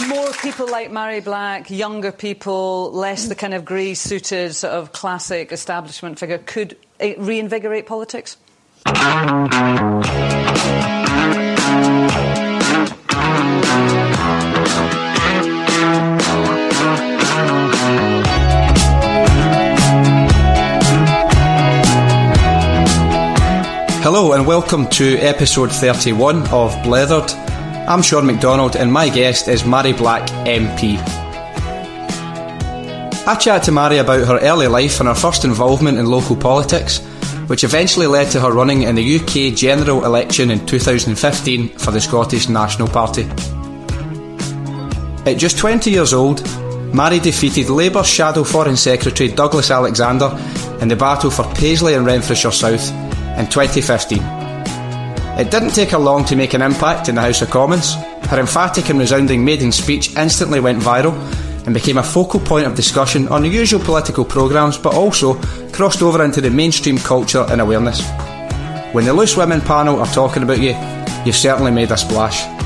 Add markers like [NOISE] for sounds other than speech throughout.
More people like Mhairi Black, younger people, less the kind of grey suited sort of classic establishment figure, could reinvigorate politics? Hello and welcome to episode 31 of Blethered. I'm Sean McDonald and my guest is Mhairi Black MP. I chat to Mhairi about her early life and her first involvement in local politics, which eventually led to her running in the UK general election in 2015 for the Scottish National Party. At just 20 years old, Mhairi defeated Labour Shadow Foreign Secretary Douglas Alexander in the battle for Paisley and Renfrewshire South in 2015. It didn't take her long to make an impact in the House of Commons. Her emphatic and resounding maiden speech instantly went viral and became a focal point of discussion on the usual political programmes, but also crossed over into the mainstream culture and awareness. When the Loose Women panel are talking about you, you've certainly made a splash.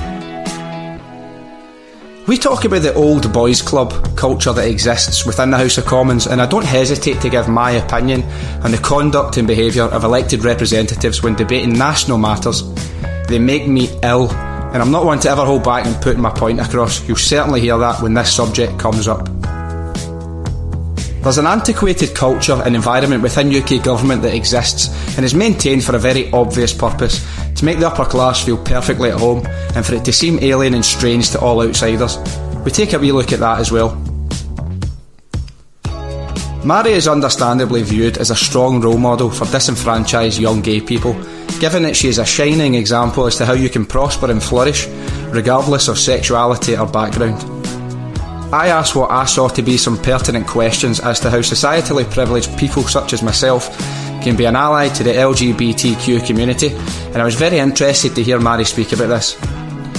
We talk about the old boys club culture that exists within the House of Commons, and I don't hesitate to give my opinion on the conduct and behaviour of elected representatives when debating national matters. They make me ill, and I'm not one to ever hold back in putting my point across. You'll certainly hear that when this subject comes up. There's an antiquated culture and environment within UK government that exists and is maintained for a very obvious purpose to make the upper class feel perfectly at home and for it to seem alien and strange to all outsiders. We take a wee look at that as well. Mhairi is understandably viewed as a strong role model for disenfranchised young gay people, given that she is a shining example as to how you can prosper and flourish, regardless of sexuality or background. I asked what I saw to be some pertinent questions as to how societally privileged people such as myself can be an ally to the LGBTQ community, and I was very interested to hear Mhairi speak about this.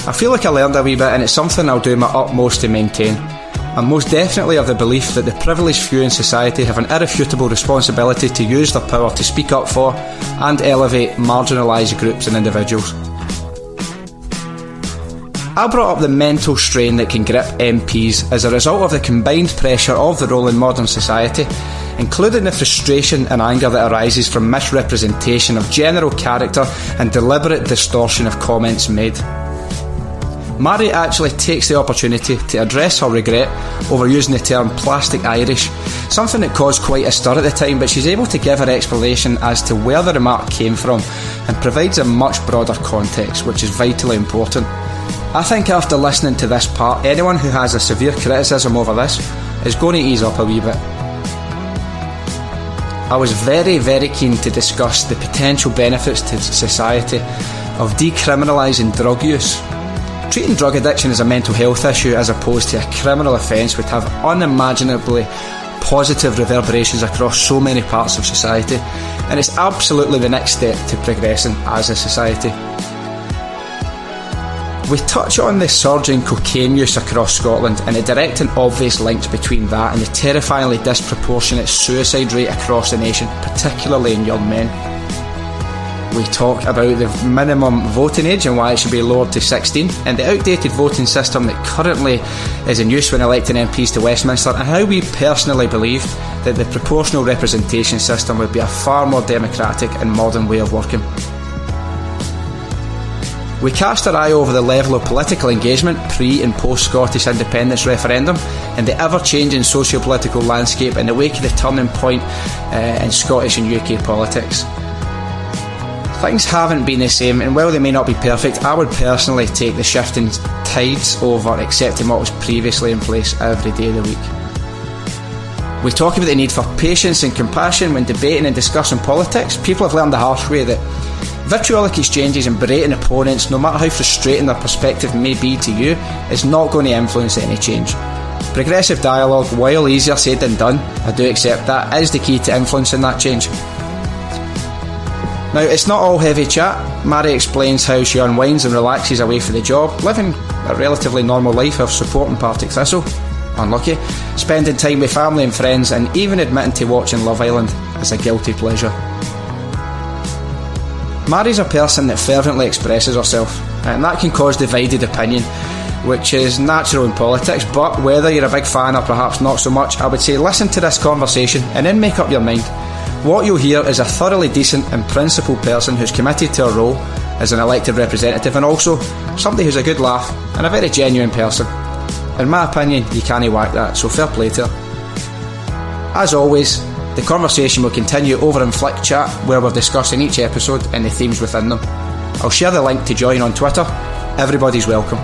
I feel like I learned a wee bit, and it's something I'll do my utmost to maintain. I'm most definitely of the belief that the privileged few in society have an irrefutable responsibility to use their power to speak up for and elevate marginalised groups and individuals. I brought up the mental strain that can grip MPs as a result of the combined pressure of the role in modern society including the frustration and anger that arises from misrepresentation of general character and deliberate distortion of comments made. Mhairi actually takes the opportunity to address her regret over using the term plastic Irish, something that caused quite a stir at the time, but she's able to give her explanation as to where the remark came from and provides a much broader context, which is vitally important. I think after listening to this part, anyone who has a severe criticism over this is going to ease up a wee bit. I was very, very keen to discuss the potential benefits to society of decriminalising drug use. Treating drug addiction as a mental health issue as opposed to a criminal offence would have unimaginably positive reverberations across so many parts of society, and it's absolutely the next step to progressing as a society. We touch on the surging cocaine use across Scotland and the direct and obvious links between that and the terrifyingly disproportionate suicide rate across the nation, particularly in young men. We talk about the minimum voting age and why it should be lowered to 16, and the outdated voting system that currently is in use when electing MPs to Westminster, and how we personally believe that the proportional representation system would be a far more democratic and modern way of working. We cast our eye over the level of political engagement pre and post Scottish independence referendum and the ever changing socio political landscape in the wake of the turning point uh, in Scottish and UK politics. Things haven't been the same, and while they may not be perfect, I would personally take the shifting tides over accepting what was previously in place every day of the week. We talk about the need for patience and compassion when debating and discussing politics. People have learned the harsh way that Vitriolic exchanges and berating opponents, no matter how frustrating their perspective may be to you, is not going to influence any change. Progressive dialogue, while easier said than done, I do accept that, is the key to influencing that change. Now, it's not all heavy chat. Mhairi explains how she unwinds and relaxes away from the job, living a relatively normal life of supporting Partick Thistle. Unlucky. Spending time with family and friends, and even admitting to watching Love Island as a guilty pleasure. Mhairi's a person that fervently expresses herself, and that can cause divided opinion which is natural in politics, but whether you're a big fan or perhaps not so much, I would say listen to this conversation and then make up your mind. What you'll hear is a thoroughly decent and principled person who's committed to a role as an elected representative and also somebody who's a good laugh and a very genuine person. In my opinion, you can't whack that, so fair play to her. As always, the conversation will continue over in Flick Chat, where we're discussing each episode and the themes within them. I'll share the link to join on Twitter. Everybody's welcome.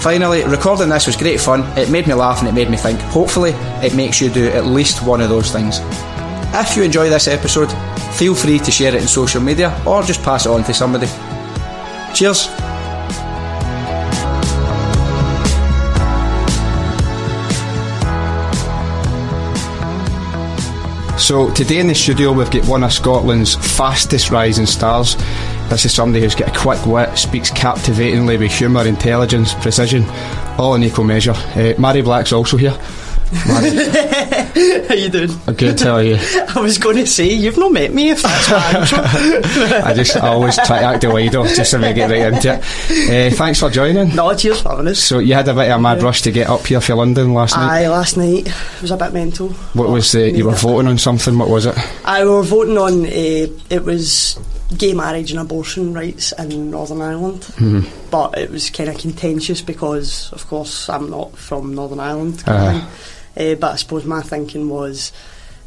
Finally, recording this was great fun. It made me laugh and it made me think. Hopefully, it makes you do at least one of those things. If you enjoy this episode, feel free to share it in social media or just pass it on to somebody. Cheers! So today in the studio we've got one of Scotland's fastest rising stars. This is somebody who's got a quick wit, speaks captivatingly with humour, intelligence, precision, all in equal measure. Uh, Mhairi Black's also here. How you doing? I'm good, how are you? I was going to say you've not met me if that's my. I just I always try to act a wider just to make it right into it. Uh, thanks for joining. no, cheers for having us. So you had a bit of a mad rush to get up here for London last night. Aye, last night was a bit mental. What was the you were voting on something? What was it? I were voting on uh, it was gay marriage and abortion rights in Northern Ireland, Mm-hmm. but it was kind of contentious because, of course, I'm not from Northern Ireland. Thing. Uh, but I suppose my thinking was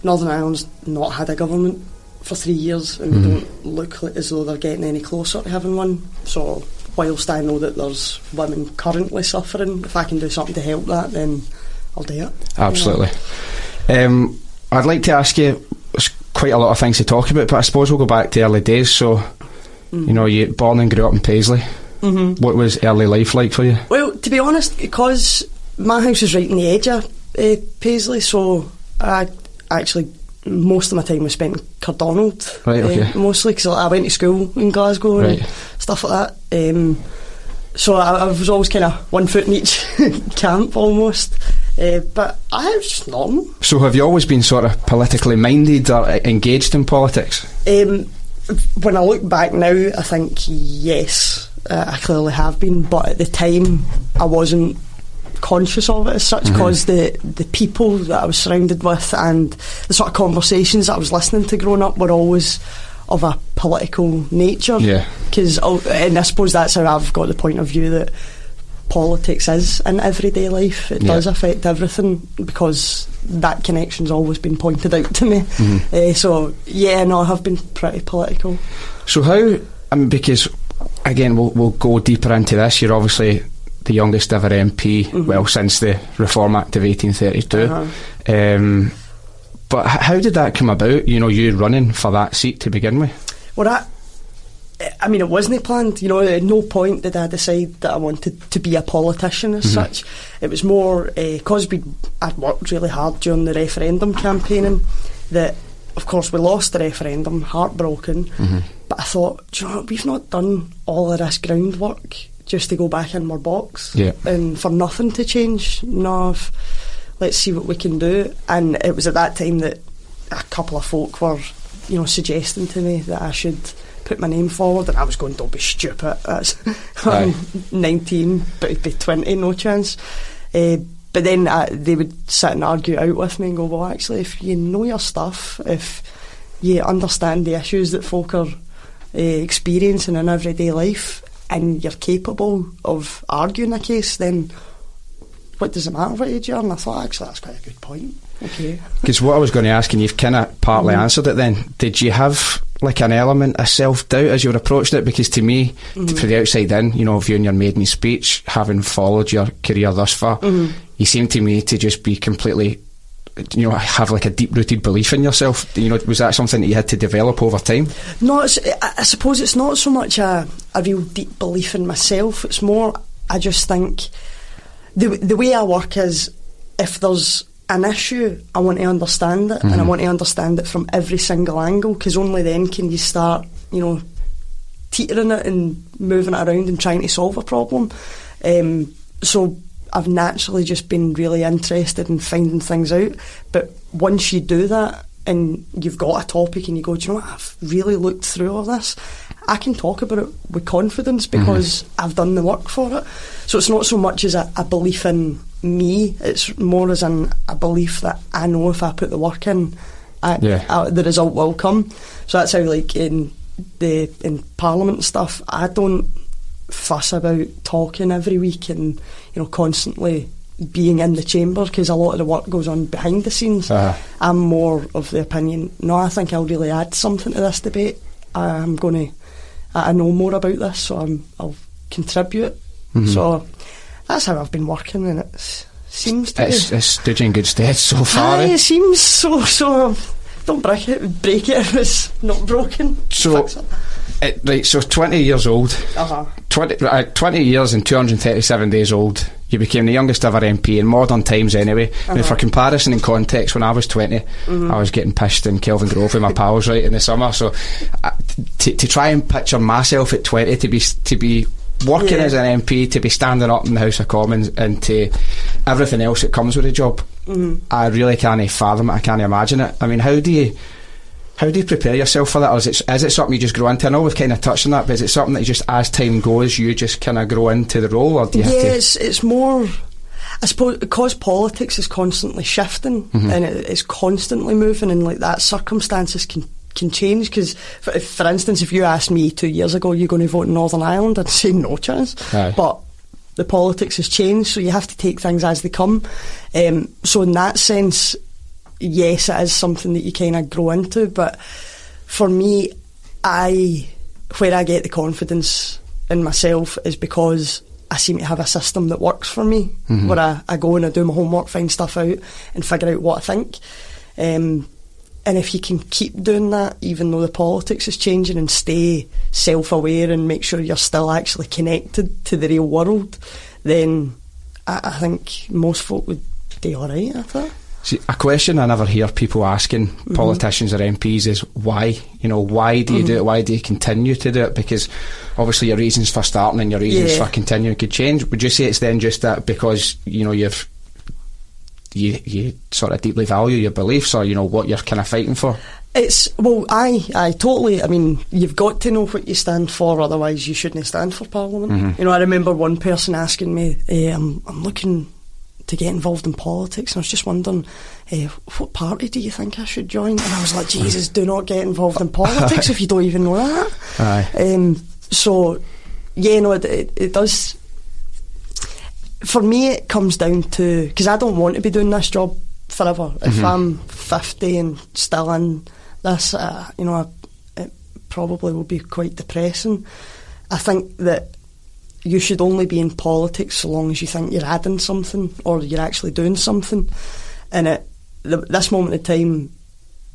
Northern Ireland's not had a government for three years and they don't look as though they're getting any closer to having one. So whilst I know that there's women currently suffering, if I can do something to help that, then I'll do it. Absolutely. Um, I'd like to ask you there's quite a lot of things to talk about, but I suppose we'll go back to early days. So, you know, you born and grew up in Paisley. Mm-hmm. What was early life like for you? Well, to be honest, because my house is right in the edge of uh, Paisley, so I actually most of my time was spent in Cardonald. Right, okay. uh, mostly because I went to school in Glasgow and Right. stuff like that. Um, so I, I was always kind of one foot in each [LAUGHS] camp almost. Uh, but I was just normal. So, have you always been sort of politically minded or engaged in politics? Um, when I look back now, I think yes, uh, I clearly have been, but at the time I wasn't conscious of it as such because the the people that I was surrounded with and the sort of conversations that I was listening to growing up were always of a political nature. Yeah. Because and I suppose that's how I've got the point of view that politics is in everyday life. It Yeah. does affect everything because that connection's always been pointed out to me. Mm-hmm. Uh, so yeah, no, I have been pretty political. So, how, I mean, because again, we'll, we'll go deeper into this. You're obviously the youngest ever MP, well, since the Reform Act of 1832. Uh-huh. Um, but how did that come about? You know, you running for that seat to begin with? Well, that. I mean, it wasn't planned. You know, at no point did I decide that I wanted to be a politician as such. It was more because we I'd worked really hard during the referendum campaigning. That, of course, we lost the referendum, heartbroken. But I thought, do you know, what, we've not done all of this groundwork just to go back in our box Yeah. and for nothing to change. No, if- let's see what we can do. And it was at that time that a couple of folk were, you know, suggesting to me that I should put my name forward, and I was going, "Don't be stupid." That's [LAUGHS] I'm 19, but it'd be 20, no chance. Uh, but then uh, they would sit and argue out with me and go, "Well, actually, if you know your stuff, if you understand the issues that folk are uh, experiencing in everyday life, and you're capable of arguing a case, then." What does it matter what age you are? And I thought, actually, that's quite a good point. Okay. Because what I was going to ask, and you've kind of partly mm-hmm. answered it then, did you have like an element of self doubt as you were approaching it? Because to me, t- for the outside in, you know, viewing your maiden speech, having followed your career thus far, mm-hmm. you seem to me to just be completely, you know, I have like a deep rooted belief in yourself. You know, was that something that you had to develop over time? No, it's, I, suppose it's not so much a, a real deep belief in myself. It's more, I just think the the way I work is if there's an issue, I want to understand it, and I want to understand it from every single angle, because only then can you start, you know, teetering it and moving it around and trying to solve a problem. Um, so I've naturally just been really interested in finding things out. But once you do that, and you've got a topic and you go, do you know what, I've really looked through all this. I can talk about it with confidence because mm-hmm. I've done the work for it. So it's not so much as a, a belief in me, it's more as an, a belief that I know if I put the work in, I, yeah. I, the result will come. So that's how, like, in the in Parliament stuff, I don't fuss about talking every week and, you know, constantly being in the chamber because a lot of the work goes on behind the scenes. Uh-huh. I'm more of the opinion, no, I think I'll really add something to this debate. I'm going to, I know more about this, so I'm, I'll contribute. Mm-hmm. So that's how I've been working, and it seems to. It's, it's stood in good stead so far. Aye, eh? It seems so. So don't break it. Break it if [LAUGHS] it's not broken. So. It, right, so 20 years old, uh-huh. 20, uh, 20 years and 237 days old, you became the youngest ever MP in modern times anyway. Uh-huh. Mean, for comparison and context, when I was 20, mm-hmm. I was getting pissed in Kelvingrove with my pals right in the summer. So uh, to, to try and picture myself at 20 to be to be working yeah. as an MP, to be standing up in the House of Commons, and to everything else that comes with the job, mm-hmm. I really can't fathom it. I can't imagine it. I mean, how do you how do you prepare yourself for that, or is it, is it something you just grow into? I know we've kind of touched on that, but is it something that just as time goes, you just kind of grow into the role, or do you yeah, have to? it's, it's more. I suppose because politics is constantly shifting mm-hmm. and it, it's constantly moving, and like that, circumstances can can change. Because, for, for, instance, if you asked me two years ago, you're going to vote in Northern Ireland, I'd say no chance. Aye. But the politics has changed, so you have to take things as they come. Um, so in that sense, yes, it is something that you kind of grow into. But for me, I where I get the confidence in myself is because I seem to have a system that works for me, mm-hmm. where I, I, go and I do my homework, find stuff out, and figure out what I think. Um, and if you can keep doing that, even though the politics is changing, and stay self aware and make sure you're still actually connected to the real world, then I, I think most folk would do alright, I thought. See, a question I never hear people asking mm-hmm. politicians or MPs is why? You know, why do you mm-hmm. do it? Why do you continue to do it? Because obviously your reasons for starting and your reasons yeah. for continuing could change. Would you say it's then just that because you know you've you you sort of deeply value your beliefs or you know what you're kind of fighting for? It's well, I I totally. I mean, you've got to know what you stand for, otherwise you shouldn't stand for Parliament. Mm-hmm. You know, I remember one person asking me, eh, "I'm I'm looking." to get involved in politics. And I was just wondering, uh, what party do you think I should join? And I was like, Jesus, do not get involved in politics [LAUGHS] if you don't even know that. Um, so, yeah, no, it, it, it, does. For me, it comes down to because I don't want to be doing this job forever. Mm-hmm. If I'm 50 and still in this, uh, you know, I, it probably will be quite depressing. I think that you should only be in politics so long as you think you're adding something or you're actually doing something. And at this moment in time,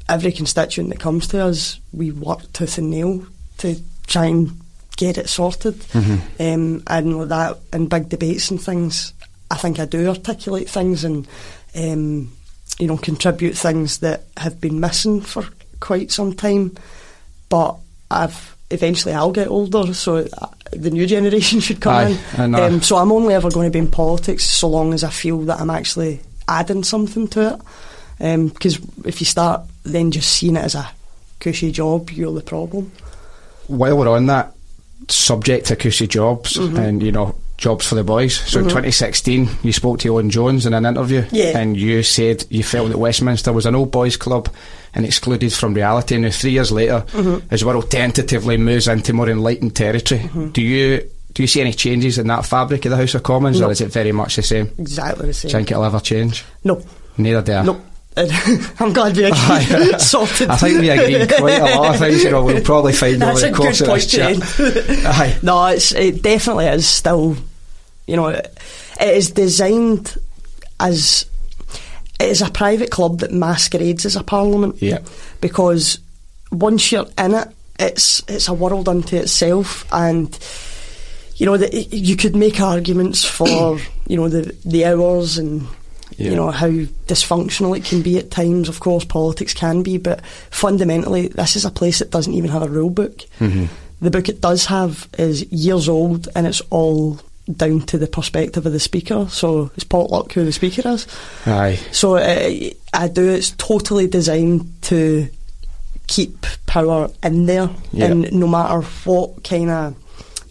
every constituent that comes to us, we work tooth and nail to try and get it sorted. Mm-hmm. Um, and with that, in big debates and things, I think I do articulate things and, um, you know, contribute things that have been missing for quite some time. But I've eventually I'll get older, so uh, the new [LAUGHS] generation should come Aye, in. Um, so I'm only ever going to be in politics so long as I feel that I'm actually adding something to it. Because um, if you start then just seeing it as a cushy job, you're the problem. While we're on that subject to cushy jobs, mm-hmm. and you know jobs for the boys. So mm-hmm. in 2016, you spoke to Owen Jones in an interview, yeah. and you said you felt that Westminster was an old boys' club and excluded from reality. Now, three years later, mm-hmm. as tentatively moves into more enlightened territory, mm-hmm. do you do you see any changes in that fabric of the House of Commons, no. or is it very much the same? Exactly the same. Do you think it'll ever change? No. Neither do I. No. [LAUGHS] I'm glad we [LAUGHS] agree. [LAUGHS] sorted. I think we agree quite a lot of things. You know, we'll probably find over the course of this chat. no, it's, it definitely is still. You know, it, it is designed as it is a private club that masquerades as a parliament. Yeah. Because once you're in it, it's it's a world unto itself, and you know that you could make arguments for you know the the hours and yeah. you know how dysfunctional it can be at times. Of course, politics can be, but fundamentally, this is a place that doesn't even have a rule book. Mm-hmm. The book it does have is years old, and it's all down to the perspective of the speaker. So it's potluck who the speaker is. Aye. So uh, I do. It's totally designed to keep power in there, Yeah. and no matter what kind of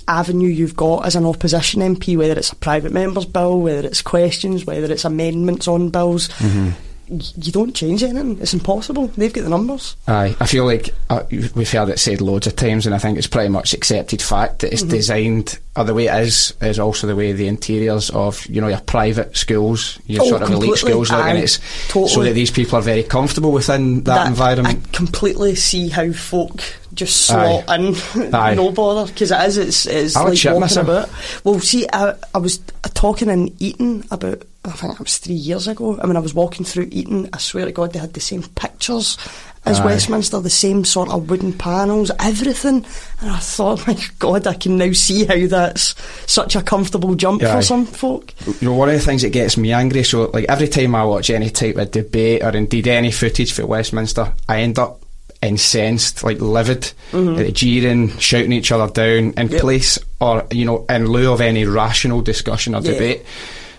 avenue you've got as an opposition MP, whether it's a private member's bill, whether it's questions, whether it's amendments on bills, y- you don't change anything. It's impossible. They've got the numbers. Aye, I feel like uh, we've heard it said loads of times, and I think it's pretty much accepted fact that it's Mm-hmm. designed, or the way it is, is also the way the interiors of you know your private schools, your Oh, sort of elite schools, look, and it's so that these people are very comfortable within that, environment. I completely see how folk just Aye. slot in, [LAUGHS] Aye. no bother, because it is. It's, it's I like shit walking myself. about. Well, see, I, I was talking in Eton about. I think it was three years ago. I mean, I was walking through Eton. I swear to God, they had the same pictures as Aye. Westminster, the same sort of wooden panels, everything. And I thought, [LAUGHS] my God, I can now see how that's such a comfortable jump Aye. for some folk. you know, one of the things that gets me angry, so like every time I watch any type of debate or indeed any footage for Westminster, I end up incensed, like livid, uh, jeering, shouting each other down in Mm-hmm. Yep. place or, you know, in lieu of any rational discussion or Yeah. debate.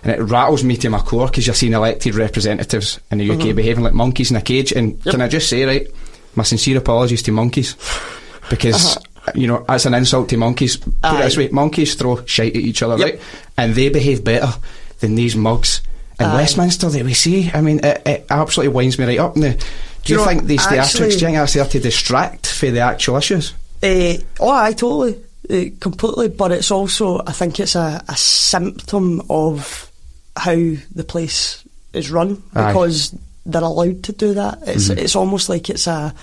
And it rattles me to my core because you're seeing elected representatives in the UK Mm-hmm. behaving like monkeys in a cage. And can I just say, right, my sincere apologies to monkeys [SIGHS] because. You know, that's an insult to monkeys. Put it Uh-huh. This way: monkeys throw shite at each other, Yep. right? and they behave better than these mugs in Aye. Westminster that we see. I mean, it, it absolutely winds me right up. Now, do you, you think these theatrics do you think that's there to distract for the actual issues? Uh, oh, I totally, uh, completely. But it's also, I think it's a, a symptom of how the place is run Aye. because they're allowed to do that. It's it's almost like it's a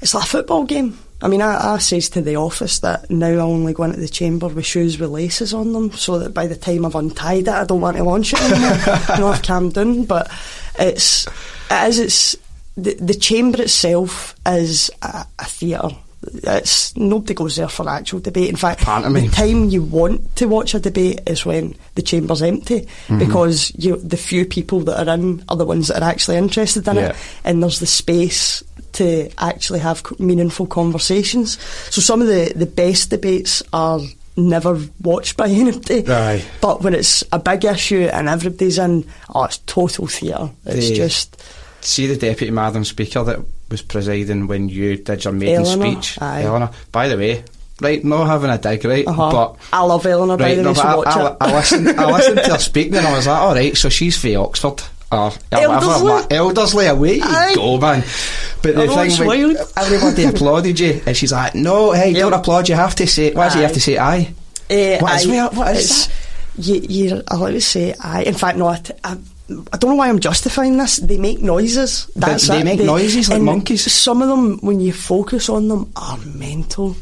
it's like a football game. I mean, I, I says to the office that now I only go into the chamber with shoes with laces on them, so that by the time I've untied it, I don't want to launch it anymore. [LAUGHS] you know, I've calmed down. But it's it is it's the the chamber itself is a, a theatre. It's nobody goes there for an actual debate. In fact, Pantomime. the time you want to watch a debate is when the chamber's empty Mm-hmm. because you the few people that are in are the ones that are actually interested in Yeah. it, and there's the space to actually have meaningful conversations. So some of the the best debates are never watched by [LAUGHS] anybody. Aye. But when it's a big issue and everybody's in, oh, it's total theatre. It's just See the deputy madam speaker that was presiding when you did your maiden Eleanor, speech, aye. Eleanor. By the way, right, not having a dig, right, uh-huh. but. I love Eleanor by Right, the no, way. I, watch I, it. I listened. I listened to her speaking, and I was like, "All right, so she's for Oxford or or whatever, Elderslie? like, Elderslie, away you Aye. go, man." But the I thing, when everybody [LAUGHS] applauded you, and she's like, "No, hey, Yep. don't applaud. You have to say. Why do you have to say aye?" Eh, What is aye, we- what is it's- You, you're allowed to say aye. In fact, no, I, t- I, I don't know why I'm justifying this. They make noises. They- That's they it. make noises like monkeys. Some of them, when you focus on them, are mental.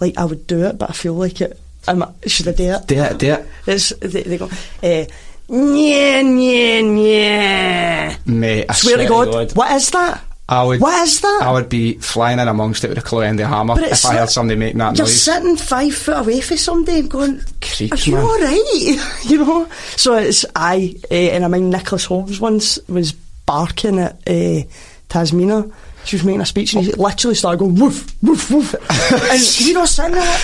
Like I would do it, but I feel like it. I'm, should I do it? Do it, do it, It's, they, they go, eh, yeah, yeah, yeah. mate. I Swear to God, what is that? I would. What is that? I would be flying in amongst it with a claw and the hammer if I heard somebody making that You're noise. sitting five foot away from somebody and going, Creeps, Are you man. alright? [LAUGHS] you know? So it's I, uh, and I mean, Nicholas Soames once was barking at uh, Tasmina. She was making a speech and he literally started going, woof, woof, woof. [LAUGHS] and you know, sitting there like,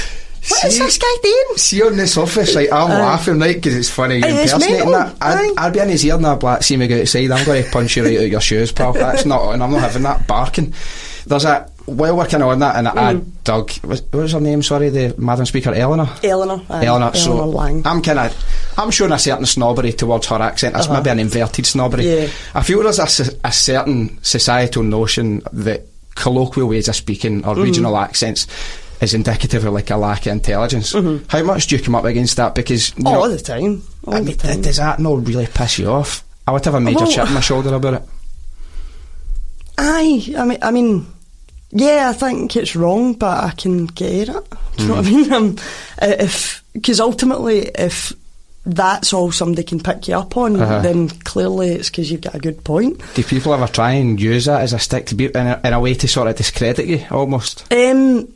what is See- this guy doing? See on this office, like I'm Aye. laughing, right, because it's funny you impersonating that. I'd. I'd be in his ear and I'd be like, see me go outside, I'm going to punch you right out of your shoes, pal. That's not, and I'm not having that barking. There's a, while we're on that, and I, Mm. Doug, what what was her name, sorry, the Madam Speaker, Eleanor? Eleanor. aye, Eleanor, so Eleanor Laing. I'm kind of, I'm showing a certain snobbery towards her accent. That's Uh-huh. maybe an inverted snobbery. Yeah. I feel there's a certain societal notion that colloquial ways of speaking or regional accents is indicative of like a lack of intelligence. How much do you come up against that? Because Mm-hmm. All know, the time. All I the time. does that not really piss you off? I would have a major Well- chip on my [LAUGHS] shoulder about it. Aye, I mean, I mean, yeah, I think it's wrong, but I can get it. [LAUGHS] Do you know what I mean? Um, if because ultimately, if that's all somebody can pick you up on, Uh-huh. then clearly it's because you've got a good point. Do people ever try and use that as a stick to beat in a, in a way to sort of discredit you almost? Um,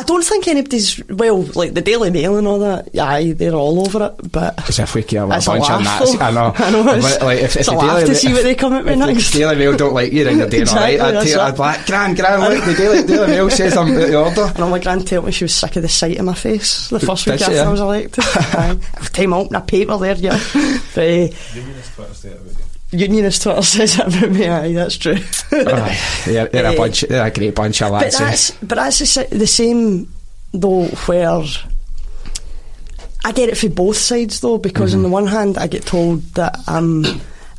I don't think anybody's well, like the Daily Mail and all that. Aye, they're all over it, but As if we care what It's a a bunch of laugh, Nazis. I know. [LAUGHS] I know, it's- But, like, if, if it's the a laugh Daily to see what they come at me if next. The Daily Mail don't like you, then you're doing [LAUGHS] Exactly, alright. I'd, that's take, it. I'd be like, Gran, Gran, look, the Daily, Daily Mail says I'm out of order. [LAUGHS] And all my grand told me she was sick of the sight of my face the first week after yeah? I was elected. Aye. Every time I open a paper there, yeah. But, uh, Unionist Twitter state about you. Says that about me, aye, that's true. Aye, they're, they're a Eh, bunch. They're a great bunch of but lads. eh? that's but that's the, the same though where I get it for both sides though because on the one hand I get told that I'm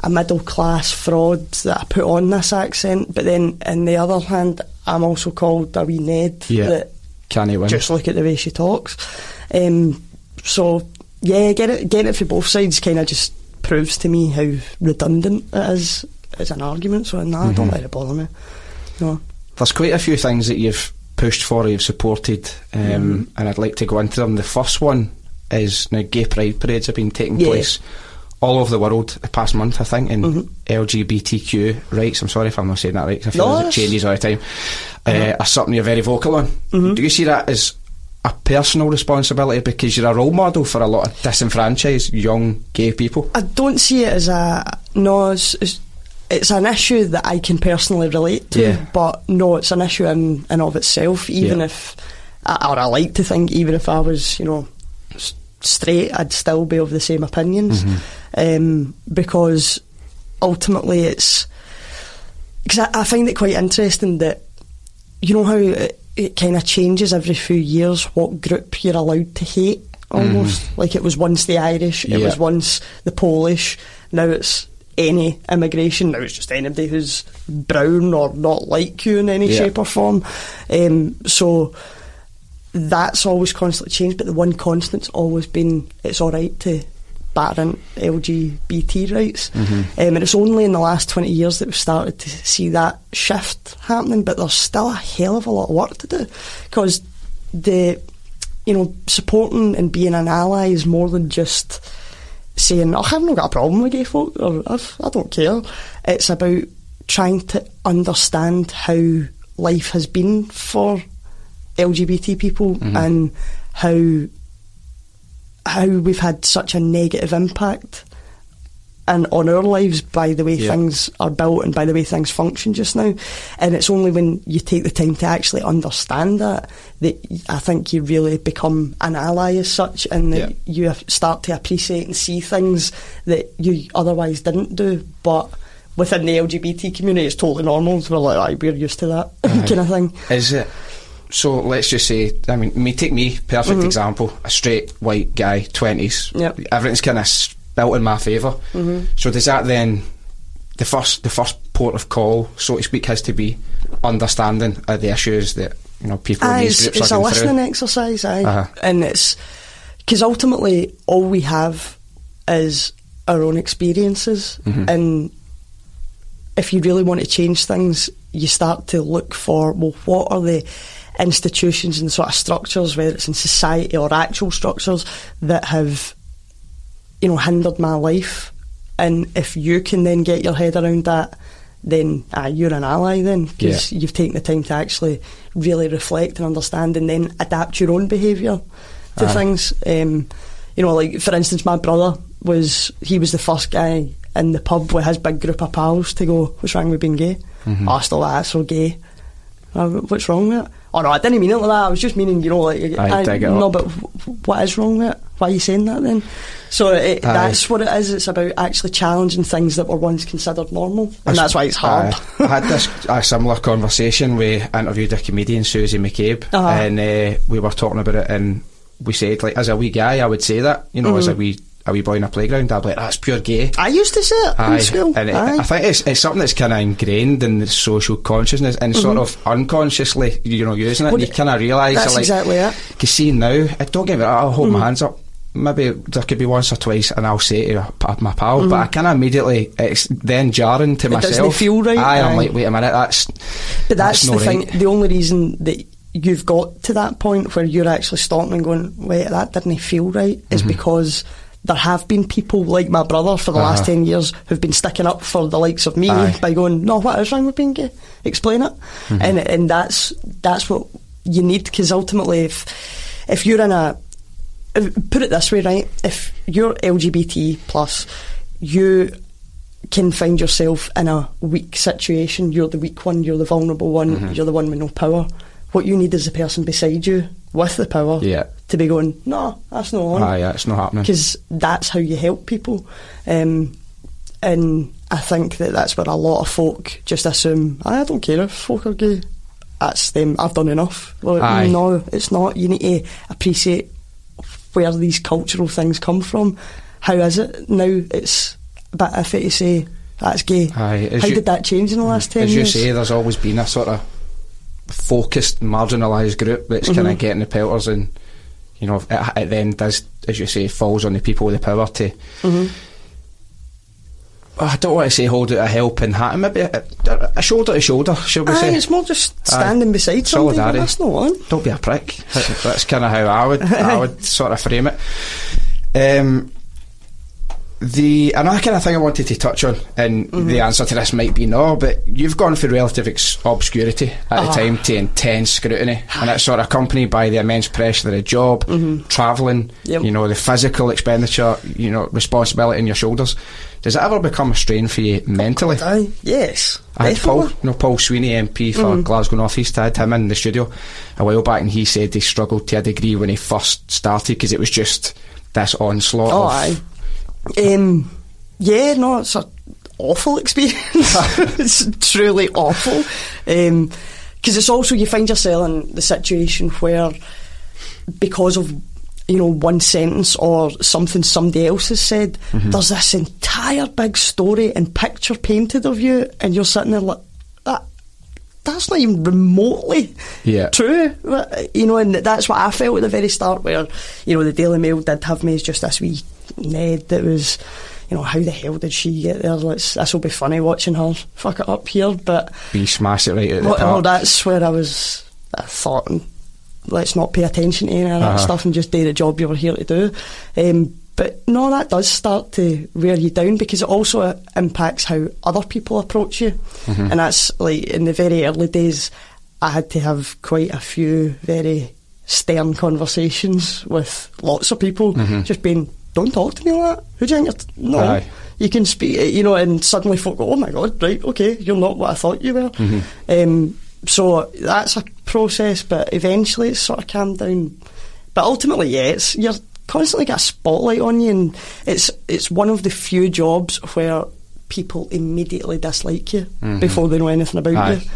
a middle class fraud that I put on this accent but then on the other hand I'm also called a wee Ned Yeah. that Can he win? just look at the way she talks um, so yeah get it get it for both sides kind of just proves to me how redundant it is as an argument so nah, don't let it bother me no There's quite a few things that you've pushed for, you've supported, um, Mm-hmm. and I'd like to go into them. The first one is now gay pride parades have been taking Yeah. place all over the world the past month, I think, in Mhm. LGBTQ rights. I'm sorry if I'm not saying that right, I feel No, as it changes all the time. Uh, are something you're very vocal on. Mm-hmm. Do you see that as a personal responsibility because you're a role model for a lot of disenfranchised young gay people? I don't see it as a no. It's, it's, it's an issue that I can personally relate to, Yeah. but no, it's an issue in and of itself. Even Yeah. if, or I like to think, even if I was, you know, straight, I'd still be of the same opinions, um, because ultimately it's because I, I find it quite interesting that you know how it, it kind of changes every few years what group you're allowed to hate almost like it was once the Irish it Yeah. was once the Polish now it's any immigration now it's just anybody who's brown or not like you in any Yeah. shape or form um, so that's always constantly changed but the one constant's always been it's alright to batter in LGBT rights. Um, and it's only in the last 20 years that we've started to see that shift happening but there's still a hell of a lot of work to do because the you know supporting and being an ally is more than just saying oh, I've not got a problem with gay folk or I've, I don't care. It's about trying to understand how life has been for LGBT people and how how we've had such a negative impact and on our lives by the way Yeah. things are built and by the way things function just now. And it's only when you take the time to actually understand that that I think you really become an ally as such, and that Yeah. you start to appreciate and see things that you otherwise didn't do, but. Within the LGBT community, it's totally normal. So we're like, "Aye, we're used to that [LAUGHS] kind of thing. Is it? So let's just say, I mean, me take me perfect example, a straight white guy, twenties. Mm-hmm. Yep. Everything's kind of built in my favor Mm-hmm. So does that then the first the first port of call, so to speak, has to be understanding of the issues that you know people in Aye, these it's, groups it's are a going listening through? exercise, aye. Uh-huh. And it's because ultimately all we have is our own experiences, Mm-hmm. and if you really want to change things, you start to look for well, what are the institutions and sort of structures, whether it's in society or actual structures, that have you know hindered my life, and if you can then get your head around that. Then ah, you're an ally then because Yeah. you've taken the time to actually really reflect and understand and then adapt your own behaviour to Aye. things. Um, you know, like for instance, my brother was he was the first guy in the pub with his big group of pals to go, "What's wrong with being gay?" Mm-hmm. I still that's so gay. Uh, what's wrong with it? Oh no, I didn't mean it like that. I was just meaning, you know, like I, dig it no, up. but what is wrong with it? Why are you saying that then? So it, that's what it is. It's about actually challenging things that were once considered normal, and that's why it's hard. I had this a similar conversation. We interviewed a comedian, Susie McCabe, Uh-huh. and uh, we were talking about it. And we said, like, as a wee guy, I would say that, you know, as Mm. a wee a wee boy in a playground, I'd be like, that's pure gay. I used to say it Aye, in school. and it, I think it's, it's something that's kind of ingrained in the social consciousness and sort of unconsciously, you know, using it. Mm-hmm. Well, and you kind of realise that's that, like, exactly it. Because see now, I don't give it. I'll hold Mm-hmm. my hands up. Maybe there could be once or twice, and I'll say to my pal, but I kind of immediately it's then jarring to Mm-hmm. It doesn't feel right, Aye, I'm like, wait a minute, that's But that's, not the thing. right. The only reason that you've got to that point where you're actually stopping and going, wait, that didn't feel right, Mm-hmm. is because there have been people like my brother for the last Uh-huh. 10 years who've been sticking up for the likes of me Aye. Mm-hmm. by going, no, what is wrong with being gay? Explain it. And, and that's, that's what you need because ultimately, if if you're in a if- put it this way, right? If you're LGBT plus, you can find yourself in a weak situation. You're the weak one. You're the vulnerable one. Mm-hmm. You're the one with no power. What you need is the person beside you with the power Yeah. to be going. No, that's not on Aye, yeah, it's not happening. because that's how you help people. Um, and I think that that's where a lot of folk just assume, I don't care if folk are gay. That's them. I've done enough. Well, Aye. no, it's not. You need to appreciate where these cultural things come from. How is it now? It's a bit iffy to say that's gay. Aye, How you- did that change in the last ten As you say, there's always been a sort of focused, marginalised group that's kind Mm-hmm. of getting the pelters, and you know, it, it then does, as you say, falls on the people with the power to. Mm-hmm. I don't want to say hold out a helping hand, maybe a, a, shoulder to shoulder, shall we Aye, say? it's more just Aye. standing beside somebody. Solidarity. That's not on. Don't be a prick. That- That's kind of how I would I [LAUGHS] would sort of frame it. Um, the another kind of thing I wanted to touch on, and Mm-hmm. the answer to this might be no, but you've gone for relative ex- obscurity at Ah. the time to intense scrutiny, and that's sort of accompanied by the immense pressure of the job, travelling, Mm-hmm. Yep. you know, the physical expenditure, you know, responsibility on your shoulders. Does it ever become a strain for you mentally? Aye, yes. I had Paul, no, Paul Sweeney, MP for Mm-hmm. Glasgow North East. I had him in the studio a while back, and he said he struggled to a degree when he first started because it was just this onslaught. Oh, of, aye. Um, yeah, no, it's an awful experience. [LAUGHS] it's truly awful. Because it's also, you find yourself in the situation where, because of, you know, one sentence or something somebody else has said, Mm-hmm. there's this entire big story and picture painted of you, and you're sitting there like, that. That's not even remotely Yeah. true, you know, and that's what I felt at the very start. Where you know the Daily Mail did have me as just this wee Ned that was, you know, how the hell did she get there? Let's this will be funny watching her fuck it up here, but We smash it right at the well, well, that's where I was. I thought, let's not pay attention to any of that Uh-huh. stuff and just do the job you were here to do. Um, but no, that does start to wear you down because it also impacts how other people approach you, Mm-hmm. and that's like in the very early days. I had to have quite a few very stern conversations with lots of people, just being, "Don't talk to me like that. Who do you think you're no?" Mm-hmm. Aye. you can speak, you know, and suddenly folk go, oh my god, right, okay, you're not what I thought you were. Mm-hmm. Um, so that's a process, but eventually it's sort of calmed down. But ultimately, yeah, it's you're constantly got a spotlight on you, and it's it's one of the few jobs where people immediately dislike you before they know anything about Mm-hmm. Aye. you.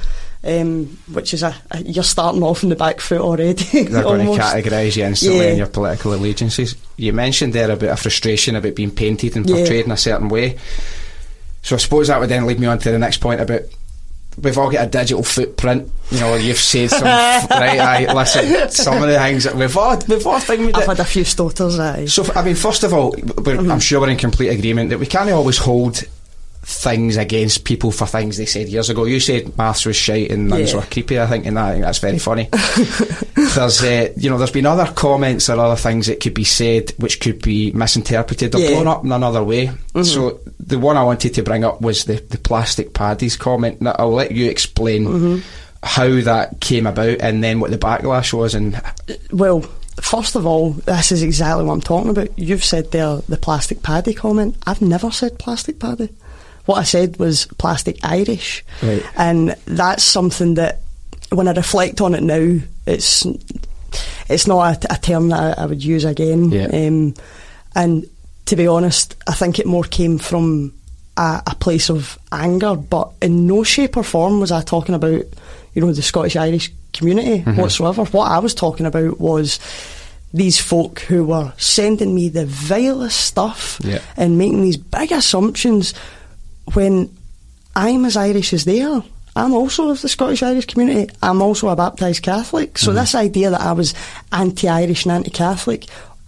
Um, which is a, a you're starting off in the back foot already. [LAUGHS] They're going to categorise you instantly Yeah. in your political allegiances. You mentioned there about a frustration about being painted and Yeah. portrayed in a certain way. So I suppose that would then lead me on to the next point about we've all got a digital footprint. You know, you've said some [LAUGHS] right. I listen. Some of the things that we've all we've all thinking I've had a few stoters. Aye. So, I mean, first of all, we're, I'm sure we're in complete agreement that we can't always hold things against people for things they said years ago. You said maths was shite and nuns Yeah. were creepy, I think, and that, I think that's very funny. [LAUGHS] there's, uh, you know, there's been other comments or other things that could be said which could be misinterpreted or Yeah. blown up in another way. So, the one I wanted to bring up was the, the plastic paddies comment. Now, I'll let you explain how that came about and then what the backlash was and Well, first of all, this is exactly what I'm talking about. You've said there the plastic paddy comment. I've never said plastic paddy. What I said was plastic Irish, Right. and that's something that, when I reflect on it now, it's it's not a, a term that I, I would use again. Yeah. Um, and to be honest, I think it more came from a, a place of anger, but in no shape or form was I talking about, you know, the Scottish Irish community whatsoever. What I was talking about was these folk who were sending me the vilest stuff Yeah. and making these big assumptions when I'm as Irish as they are. I'm also of the Scottish Irish community. I'm also a baptised Catholic. So mm-hmm. this idea that I was anti-Irish and anti-Catholic,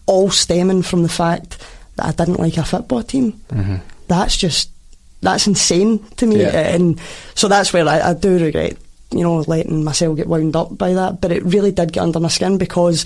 all stemming from the fact that I didn't like a football team. Mm-hmm. That's just that's insane to me. Yeah. And so that's where I, I do regret, you know, letting myself get wound up by that. But it really did get under my skin because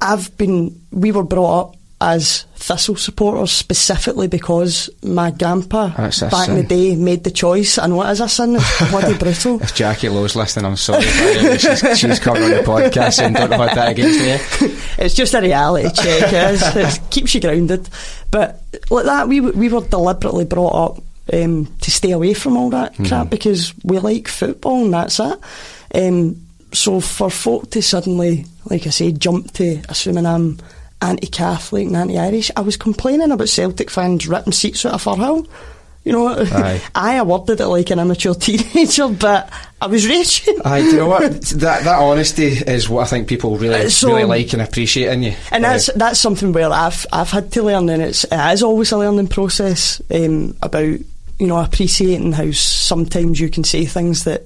I've been, we were brought up as Thistle supporters specifically because my grandpa back in the day made the choice. Know it is a sin. It's bloody brutal. [LAUGHS] If Jackie Lowe's listening, I'm sorry. she's, she's coming on the podcast and don't hold that against me. [LAUGHS] It's just a reality check. It, keeps you grounded. But like that, we we were deliberately brought up um, to stay away from all that crap because we like football and that's it. Um, so for folk to suddenly, like I say, jump to assuming I'm anti-Catholic and anti-Irish, I was complaining about Celtic fans ripping seats out of Firhill. You know, Aye. [LAUGHS] I awarded it like an immature [LAUGHS] teenager, but I was raging. Aye, do you know what? That that honesty is what I think people really Uh, so- really like and appreciate in you. And Uh, that's that's something where I've I've had to learn, and it's it is always a learning process um, about you know appreciating how sometimes you can say things that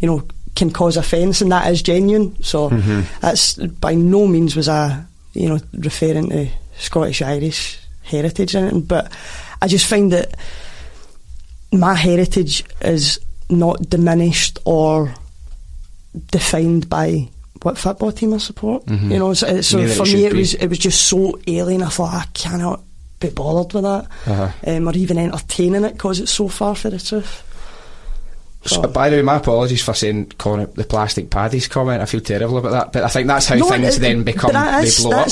you know can cause offence, and that is genuine. So Mm-hmm. that's by no means was I you know referring to Scottish Irish heritage or anything, but I just find that my heritage is not diminished or defined by what football team I support. Mhm. You know, so, so for it me it be. was it was just so alien. I thought I cannot be bothered with that, Uh-huh. um, or even entertaining it because it's so far for the truth. So, by the way, my apologies for saying calling it the plastic paddies comment. I feel terrible about that, but I think that's how No, things it- then become they blow up.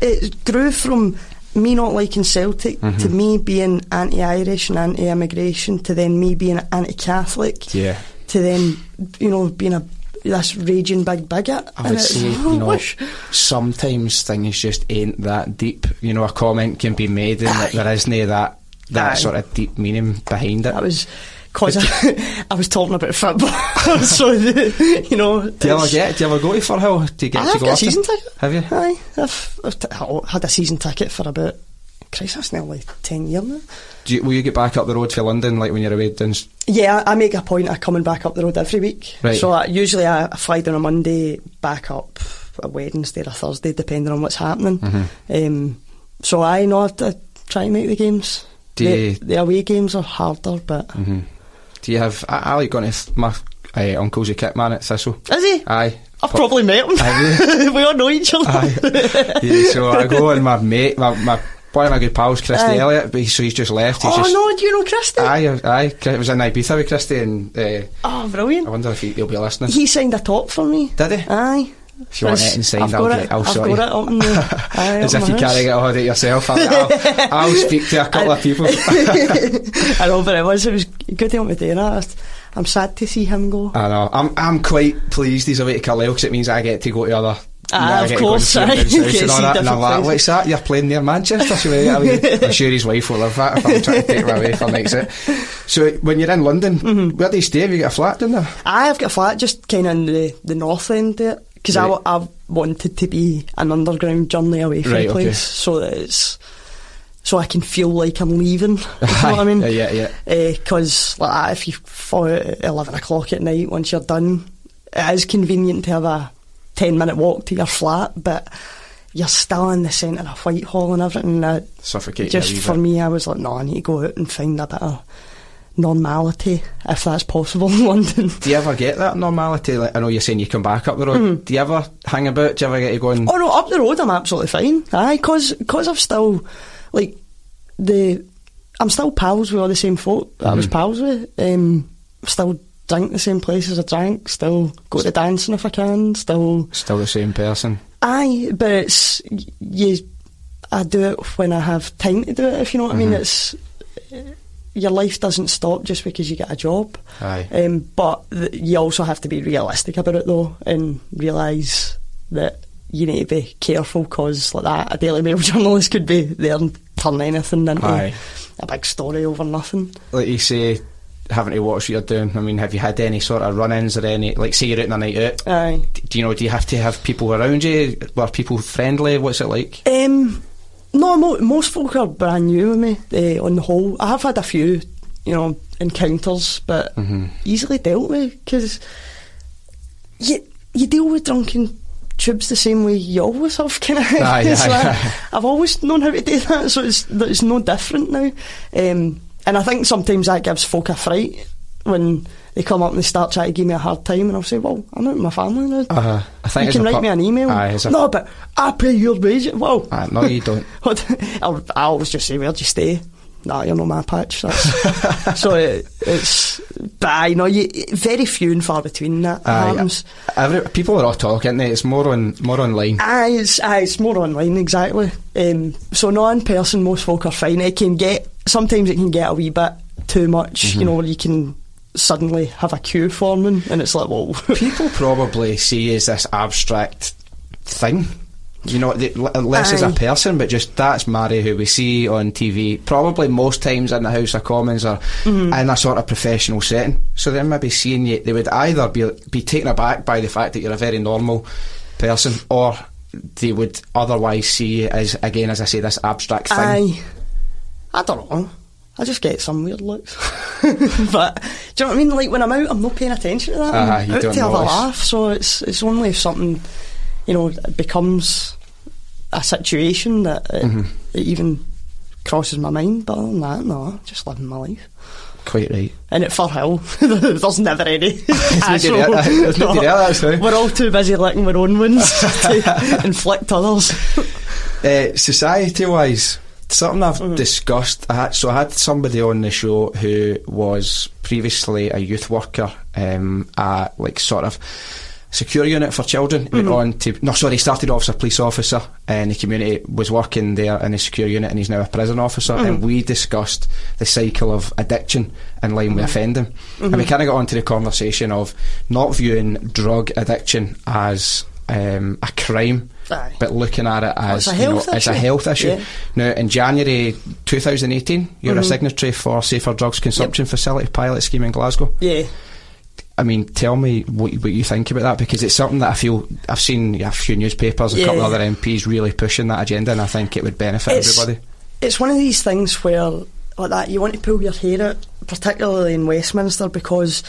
it grew from me not liking Celtic to Mm-hmm. me being anti-Irish and anti-immigration to then me being anti-Catholic Yeah. to then you know being a this raging big bigot. I would say, [LAUGHS] you know, sometimes things just ain't that deep. You know, a comment can be made and there isn't that that Aye. sort of deep meaning behind it. That was because I, [LAUGHS] I was talking about football. [LAUGHS] so, the, you know. do you ever get? Do you ever go to Firhill? Do you get to I've go got a season ticket. Have you? Aye. I've, I've t- I had a season ticket for about, Christ, that's nearly 10 years now. Do you, will you get back up the road to London like when you're away down? Yeah, I I make a point of coming back up the road every week. Right. So I, usually I, I fly down a Monday, back up a Wednesday or a Thursday, depending on what's happening. Mm-hmm. Um, so I know I have to try and make the games. Do the, the away games are harder, but Do you have? I, I like going to my uh, uncle's a kit man at Thistle. is he? Aye. I've probably met him. [LAUGHS] We all know each other. Aye. yeah, so I go and my mate, my, my one of my good pals, Christie Aye. Elliott, but he, so he's just left. He's oh just, no, do you know Christie? Aye, aye. It was in Ibiza with Christie, and uh, oh, brilliant. I wonder if he, he'll be listening. He signed a top for me. Did he? Aye. If you want it signed, I've I'll it. I'll I've sort you. it the, [LAUGHS] As if you house. can't get hold of it yourself. I'll, I'll, [LAUGHS] I'll speak to a couple of people. I know, but it was it was good to help me do that. I'm sad to see him go. I know. I'm I'm quite pleased he's away to Carlisle because it means I get to go to other. Ah, I of get to and course, see him aye. down south Get and all that, and I'm like, what's that? You're playing near Manchester? I [LAUGHS] I'm sure his wife will love that if I'm trying to take him away for nights out. So when you're in London, Mm-hmm. where do you stay? Have you got a flat down there? I have got a flat just kind of in the, the north end it because I, Right. wa- I wanted to be an underground journey away from Right, the okay. place so that it's so I can feel like I'm leaving. You know what I mean? Yeah, yeah, yeah. Eh, because like if you fall out at eleven o'clock at night once you're done, it is convenient to have a ten minute walk to your flat, but you're still in the centre of Whitehall and everything. That Suffocate. just for me, I was like, no, I need to go out and find a of normality if that's possible [LAUGHS] in London. Do you ever get that normality? Like, I know you're saying you come back up the road. Do you ever hang about? Do you ever get to go and Mm-hmm. Oh no, up the road I'm absolutely fine. Aye, cause, cause I've still like the I'm still pals with all the same folk that I was pals with. Um, still drink the same places I drank. Still go to dancing if I can. Still still the same person? aye, but it's you. I do it when I have time to do it. If you know what I mean, it's your life doesn't stop just because you get a job. Aye. Um, but th- you also have to be realistic about it though, and realise that you need to be careful because like that, a Daily Mail [LAUGHS] journalist could be there and turn anything into Aye. a big story over nothing. Like you say, having to watch what you're doing. I mean, have you had any sort of run-ins or any? Like, say you're out on a night out. Aye. Do you know? Do you have to have people around you? Were people friendly? What's it like? Um, no, mo- most folk are brand new with me. Uh, on the whole, I have had a few, you know, encounters, but Mm-hmm. easily dealt with because you you deal with drunken tubes the same way you always have. Kind of, Aye, aye, like- aye. I've always known how to do that, so it's it's no different now. Um, and I think sometimes that gives folk a fright when they come up and they start trying to give me a hard time, and I'll say, "Well, I'm out with my family now. Uh, I think you can write me an email." Aye, a- no, but I pay your wages. Well, no, you don't. [LAUGHS] I, I always just say, "Where'd you stay?" Nah, you're not my patch. That's, [LAUGHS] so it, it's, but I know you very few and far between that Aye, happens. every, people are all talking. They? It's more on more online. Aye, it's, aye, it's more online exactly. Um, so not in person, most folk are fine. It can get sometimes it can get a wee bit too much. Mm-hmm. You know, you can suddenly have a queue forming, and it's like, well, [LAUGHS] People probably see as this abstract thing. You know, the- l- less as a person, but just that's Mhairi who we see on TV. Probably most times in the House of Commons or Mm-hmm. in a sort of professional setting. So they're maybe seeing you. They would either be be taken aback by the fact that you're a very normal person, or they would otherwise see you as again, as I say, this abstract thing. Aye. I don't know. I just get some weird looks. [LAUGHS] but do you know what I mean? Like when I'm out, I'm not paying attention to that. Ah, I'm out don't to have a laugh. So it's it's only if something, you know, becomes a situation that it, Mm-hmm. it even crosses my mind. But other than that, no, just living my life. Quite right. And at Firhill, there's never any. [LAUGHS] There's nobody there- [LAUGHS] there's nobody there. We're all too busy licking our own wounds to inflict others. Uh, society wise, something I've Mm-hmm. discussed. I had, so I had somebody on the show who was previously a youth worker um, at like sort of secure unit for children. Went Mm-hmm. on to no, sorry, he started off as a police officer in the community. Was working there in the secure unit, and he's now a prison officer. Mm-hmm. And we discussed the cycle of addiction in line Mm-hmm. with offending, and we kind of got onto the conversation of not viewing drug addiction as um, a crime, Aye. but looking at it as it's a you know, health as a issue. health issue. Yeah. Now, in January 2018, you're Mm-hmm. a signatory for Safer Drugs Consumption Facility pilot scheme in Glasgow. Yeah. I mean, tell me what, what you think about that because it's something that I feel I've seen a few newspapers, a couple of other MPs really pushing that agenda, and I think it would benefit It's- everybody. It's one of these things where, like that, you want to pull your hair out, particularly in Westminster, because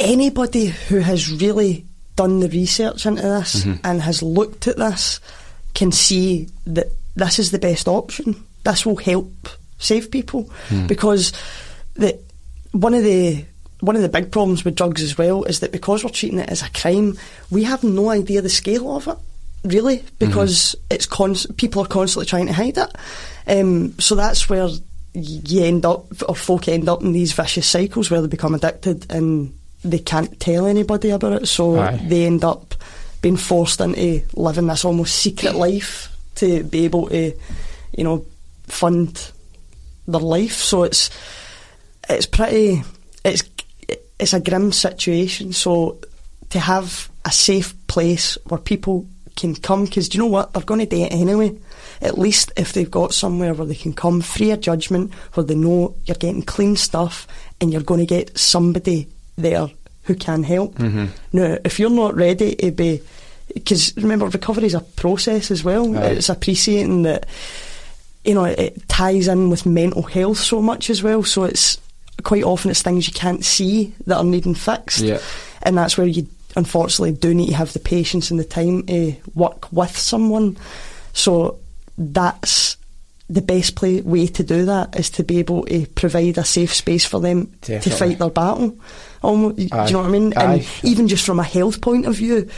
anybody who has really done the research into this mm-hmm. and has looked at this can see that this is the best option. This will help save people hmm. because the one of the one of the big problems with drugs as well is that because we're treating it as a crime, we have no idea the scale of it, really, hmm. because it's const- people are constantly trying to hide it. Um, so that's where you end up, or folk end up in these vicious cycles where they become addicted and they can't tell anybody about it. So Aye. they end up being forced into living this almost secret life to be able to, you know, fund their life. So it's it's pretty it's it's a grim situation. So to have a safe place where people can come, because do you know what they're going to do it anyway. At least if they've got somewhere where they can come free of judgment, where they know you're getting clean stuff and you're going to get somebody there who can help. Mm-hmm. Now, if you're not ready to be, because remember, recovery is a process as well. Aye. It's appreciating that you know, it ties in with mental health so much as well. So it's quite often it's things you can't see that are needing fixed. Yeah. And that's where you unfortunately do need to have the patience and the time to work with someone. So that's the best play, way to do that is to be able to provide a safe space for them Definitely. to fight their battle. Almost, do you know what I mean? Aye. And even just from a health point of view,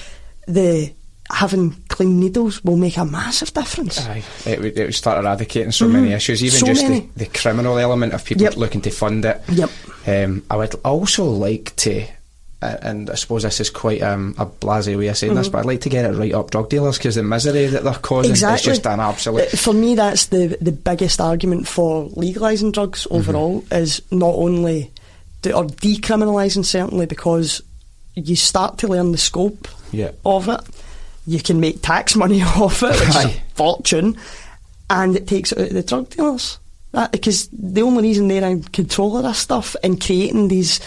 the having clean needles will make a massive difference. Aye, it would, it would start eradicating so many issues, even Mm-hmm. So just the, the criminal element of people Yep. looking to fund it. Yep. Um, I would also like to, uh, and I suppose this is quite um, a blasé way of saying this, but I'd like to get it right up drug dealers because the misery that they're causing Exactly. is just an absolute. Uh, For me, that's the the biggest argument for legalising drugs Mm-hmm. overall is not only de- or decriminalising certainly because you start to learn the scope Yeah. of it. You can make tax [LAUGHS] money off it, which is a fortune, and it takes it out of the drug dealers. That, because the only reason they're in control of this stuff and creating these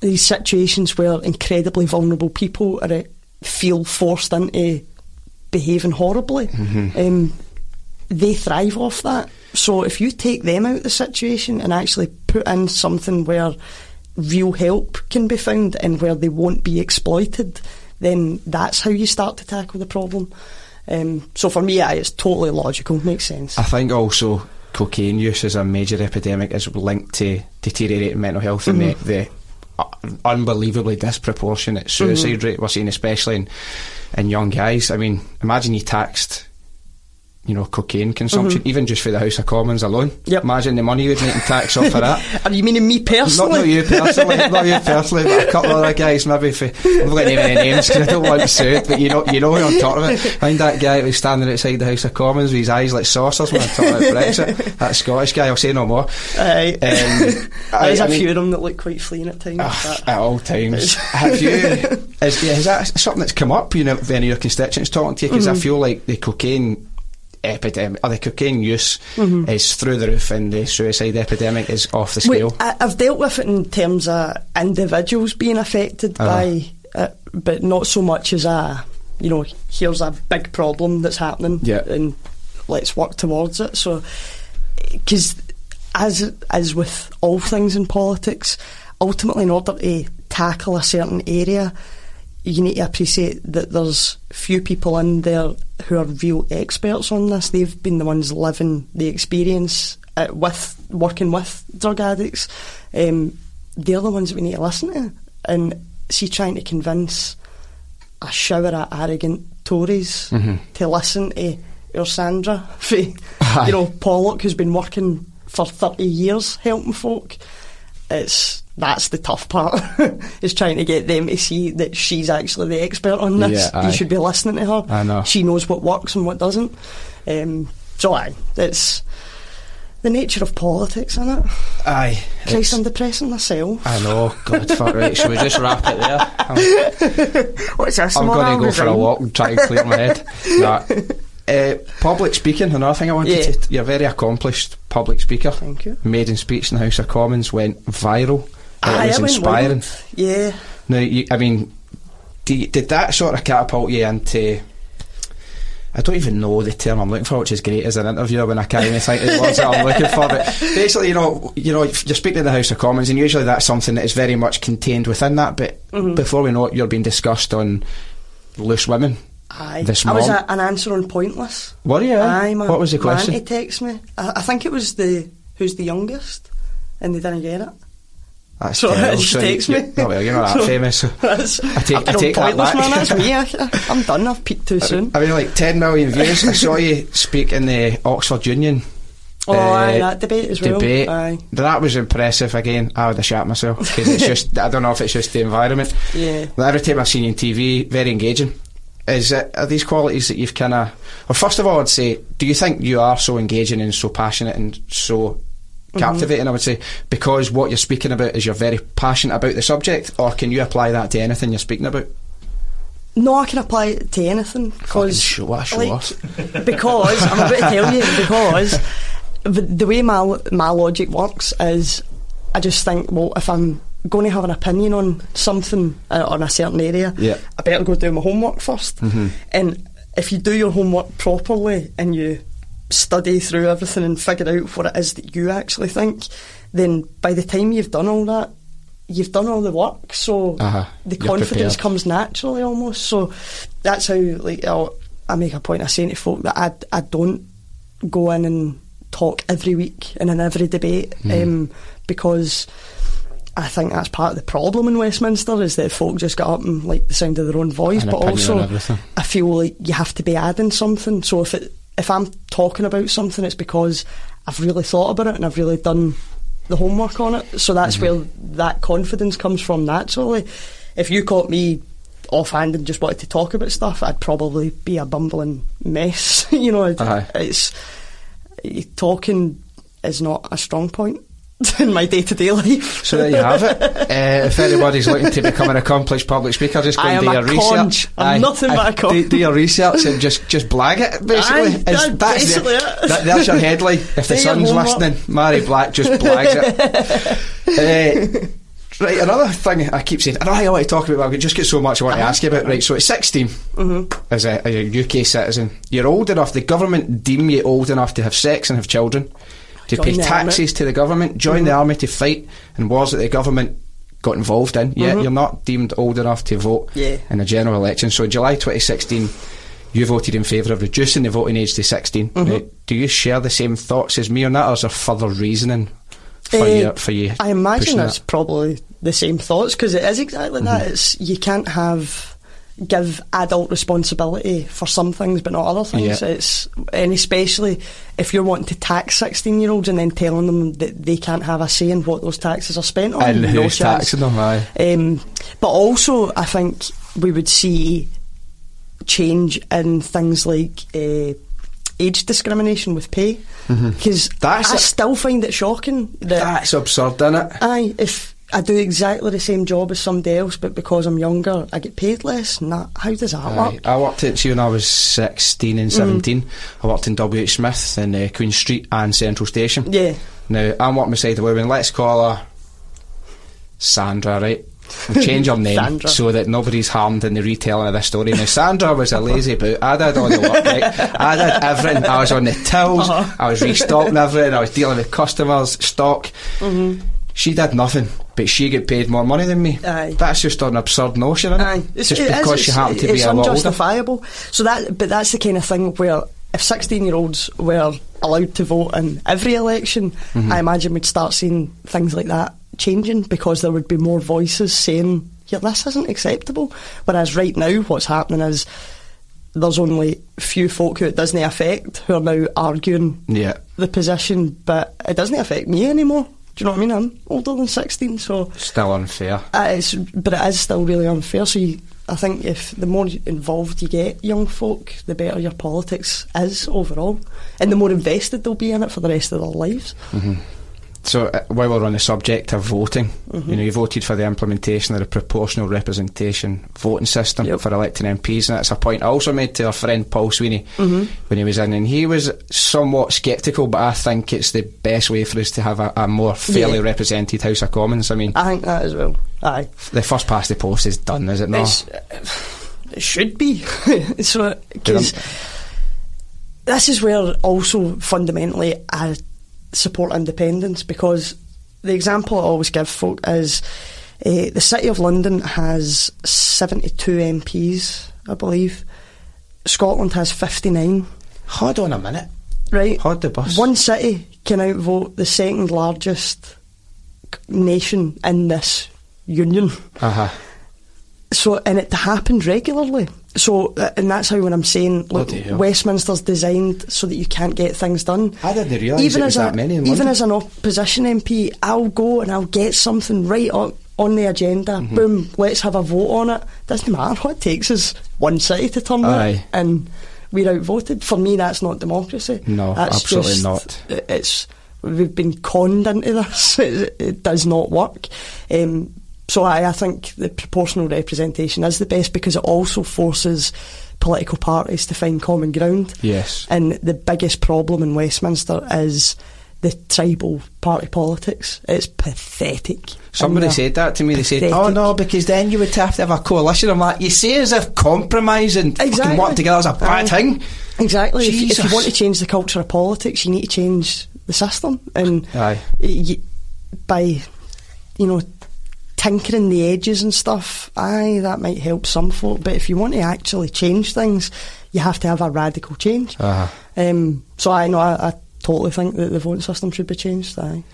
these situations where incredibly vulnerable people are uh, feel forced into behaving horribly, um, they thrive off that. So if you take them out of the situation and actually put in something where real help can be found and where they won't be exploited, then that's how you start to tackle the problem. Um, so for me, it's totally logical, makes sense. I think also cocaine use as a major epidemic is linked to deteriorating mental health and the, the unbelievably disproportionate suicide Mm-hmm. rate we're seeing, especially in, in young guys. I mean, imagine you taxed. You know, cocaine consumption, even just for the House of Commons alone. Mm-hmm. Yep. Imagine the money you would make in tax off of that. [LAUGHS] Are you meaning me personally? not you personally, [LAUGHS] not you personally, but a couple of other guys maybe. For, I'm not going to name any names because I don't want to sue. But you know, you know, who on top of it. Find that guy who was standing outside the House of Commons with his eyes like saucers when I'm talking about Brexit. [LAUGHS] That Scottish guy. I'll say no more. Aye. Um, There's I- a I mean- few of them that look quite fleeing at times. Ah, at all times. Have you? Is, yeah, is that something that's come up? You know, if any of your constituents talking to you because I feel like the cocaine epidemic or the cocaine use is through the roof and the suicide epidemic is off the Wait, scale. I, I've dealt with it in terms of individuals being affected Uh-huh. by it, but not so much as a, you know, here's a big problem that's happening Yeah. and let's work towards it. So, because as as with all things in politics, ultimately, in order to tackle a certain area, you need to appreciate that there's few people in there who are real experts on this. They've been the ones living the experience uh, with working with drug addicts. Um, they're the ones that we need to listen to. And see, trying to convince a shower of arrogant Tories to listen to Ursandra, [LAUGHS] for, you know, Pollock, who's been working for 30 years helping folk. It's that's the tough part [LAUGHS] is trying to get them to see that she's actually the expert on this. Yeah, you should be listening to her. I know. She knows what works and what doesn't. Um, so aye, it's the nature of politics, isn't it? Aye. Christ, I'm depressing myself. I know, God, fuck right. Should we just wrap it there? [LAUGHS] I'm, What's this? I'm going to go for a walk and try and clear my head. [LAUGHS] Nah. Uh, public speaking, another thing I wanted Yeah. to. You're a very accomplished public speaker. Thank you. Maiden speech in the House of Commons went viral. Aye, it was I went inspiring. wild. Yeah. Now, you, I mean, do you- did that sort of catapult you into? I don't even know the term I'm looking for, which is great as an interviewer when I can't even think of the words that I'm looking for. But basically, you know, you know, you're speaking to the House of Commons, and usually that's something that is very much contained within that. But Mm-hmm. before we know it, you're being discussed on loose women. Aye. This I was a, an answer on Pointless. Were you? Aye, man. What was the question? Man, he texted me. I, I think it was the who's the youngest, and they didn't get it. That's So [LAUGHS] terrible. she So you- takes me. Oh well, you're not that [LAUGHS] So- famous. [LAUGHS] so- I take- I take that back. man. That's me. I, I'm done. I've peaked too soon. I mean, like 10 million views. I saw you speak in the Oxford Union. Oh, uh, aye, that debate as well. debate. Aye. That was impressive. Again, I would have shat myself because it's just. I don't know if it's just the environment. Yeah. But every time I've seen you on TV, very engaging. Is it, are these qualities that you've kind of? Well, first of all, I'd say, do you think you are so engaging and so passionate and so Mm-hmm. captivating? I would say because what you're speaking about is you're very passionate about the subject, or can you apply that to anything you're speaking about? No, I can apply it to anything because show, show like, off. [LAUGHS] because I'm about to tell you [LAUGHS] because the, the way my my logic works is I just think well if I'm going to have an opinion on something uh, on a certain area Yeah. I better go do my homework 1st and if you do your homework properly and you study through everything and figure out what it is that you actually think then by the time you've done all that you've done all the work so Uh-huh. the You're confidence prepared. comes naturally almost. So that's how like I'll, I make a point of saying to folk that I I don't go in and talk every week and in every debate Hmm. um, because. I think that's part of the problem in Westminster is that folk just get up and like the sound of their own voice, An but also. I feel like you have to be adding something. So if it if I'm talking about something, it's because I've really thought about it and I've really done the homework on it. So that's Mm-hmm. where that confidence comes from naturally. If you caught me offhand and just wanted to talk about stuff, I'd probably be a bumbling mess. [LAUGHS] you know, Aye. it's talking is not a strong point [LAUGHS] in my day to day life. So there you have it. [LAUGHS] Uh, if anybody's looking to become an accomplished public speaker, just go I and do your research. I'm nothing but a con. Do, do your research and just just blag it. Basically, It's- that's that's the- it. that- there's your headline. If the [LAUGHS] sun's listening, Mhairi Black just blags it. Uh, Right, another thing I keep saying, I know I want to talk about, but I just get so much I want to ask you about. Right, so at 16, as, a, as a UK citizen, you're old enough, the government deem you old enough to have sex and have children, to Join pay taxes to the government, join the army to fight in wars that the government got involved in. Yet you're not deemed old enough to vote Yeah. in a general election. So in July 2016, you voted in favour of reducing the voting age to 16. Now, do you share the same thoughts as me on that, or is there further reasoning for Eh, you? For you I imagine that's that? probably the same thoughts because it is exactly Mm-hmm. that. It's you can't have give adult responsibility for some things but not other things. Yeah. It's and especially if you're wanting to tax sixteen year olds and then telling them that they can't have a say in what those taxes are spent on. and no who's chance. taxing them? Aye. Um, but also, I think we would see change in things like uh, age discrimination with pay. Because Mm-hmm. That's I a- still find it shocking that That's absurd, isn't it? Aye, if I do exactly the same job as somebody else, but because I'm younger, I get paid less. Nah, how does that Aye. work? I worked at see when I was sixteen and 17 I worked in W. H. Smith in uh, Queen Street and Central Station. Yeah, Now I'm working beside a woman. Let's call her Sandra, right? We'll change her [LAUGHS] name Sandra. so that nobody's harmed in the retelling of this story. Now Sandra was a lazy boot. I did all the work, right? I did everything. I was on the tills. Uh-huh. I was restocking everything. I was dealing with customers, stock. She did nothing, but she get paid more money than me. Aye. That's just an absurd notion, isn't it? aye. Just it is, because she happened to be a lot older. unjustifiable. So that, but that's the kind of thing where if sixteen-year-olds were allowed to vote in every election, Mm-hmm. I imagine we'd start seeing things like that changing because there would be more voices saying, "Yeah, this isn't acceptable." Whereas right now, what's happening is there's only few folk who it doesn't affect who are now arguing Yeah. the position, but it doesn't affect me anymore. Do you know what I mean? I'm older than 16, so Still unfair. uh, it's, but it is still really unfair. So you, I think if the more involved you get young folk, the better your politics is overall, and the more invested they'll be in it for the rest of their lives. So uh, while we're on the subject of voting, Mm-hmm. you know, you voted for the implementation of the proportional representation voting system Yep. for electing MPs, and that's a point I also made to our friend Paul Sweeney Mm-hmm. when he was in, and he was somewhat sceptical, but I think it's the best way for us to have a, a more fairly Yeah. represented House of Commons. I mean, I think that as well. Aye, the first past the post is done, is it not? It's- it should be. [LAUGHS] so because this is where also fundamentally I support independence because the example I always give folk is uh, the City of London has 72 MPs, I believe. Scotland has 59, Hold on a minute. right? Hold the bus. One city can outvote the second largest nation in this union. Uh huh. So, and it happened regularly. So, uh, and that's how when I'm saying, look, Westminster's designed so that you can't get things done. I didn't realise was as that a, many in Even as an opposition MP, I'll go and I'll get something right up on the agenda. Mm-hmm. Boom, let's have a vote on it. Doesn't matter what it takes us one city to turn Aye. it, and we're outvoted. For me, that's not democracy. No, that's absolutely just- not. It's we've been conned into this. [LAUGHS] It, it does not work. Um, so I, I think the proportional representation is the best because it also forces political parties to find common ground. Yes. And the biggest problem in Westminster is the tribal party politics. It's pathetic. Somebody uh, said that to me. They said, "Oh no, because then you would have to have a coalition." I'm like, "You say as if compromise and Exactly. work together is a bad thing." Exactly. If, if you want to change the culture of politics, you need to change the system. And Aye. y- by, you know, tinkering the edges and stuff, aye, that might help some folk. But if you want to actually change things, you have to have a radical change. Uh-huh. Um, so I know I, I totally think that the voting system should be changed. Aye.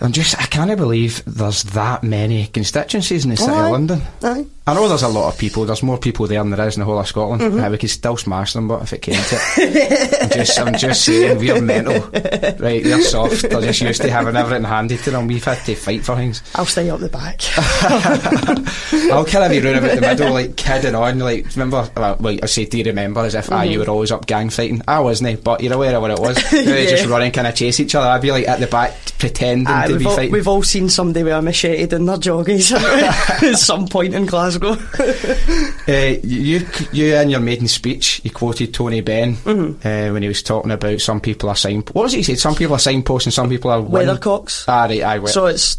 I'm just, I can't believe there's that many constituencies in the city Aye. of London. Aye. I know there's a lot of people. There's more people there than there is in the whole of Scotland. Mm-hmm. Uh, we could still smash them, but if it came to it, I'm just, I'm just saying we're mental, right? They're soft. They're just used to having everything handed to them. We've had to fight for things. I'll stay up the back. [LAUGHS] I'll kind of be round about the middle, like kidding on. Like, remember? Well, I say, do you remember? As if ah, you were always up gang fighting. I wasn't, but you're aware of what it was. [LAUGHS] They Yeah. just running, kind of chase each other. I'd be like at the back pretending to be all, fighting. we've all seen somebody with a machete in their joggies [LAUGHS] at some point in Glasgow. [LAUGHS] Uh, you, you in your maiden speech, you quoted Tony Benn Mm-hmm. uh, when he was talking about some people are sign. What was it he said? Some people are signposts and some people are wind- Weathercocks. Ah, right, aye, we- So it's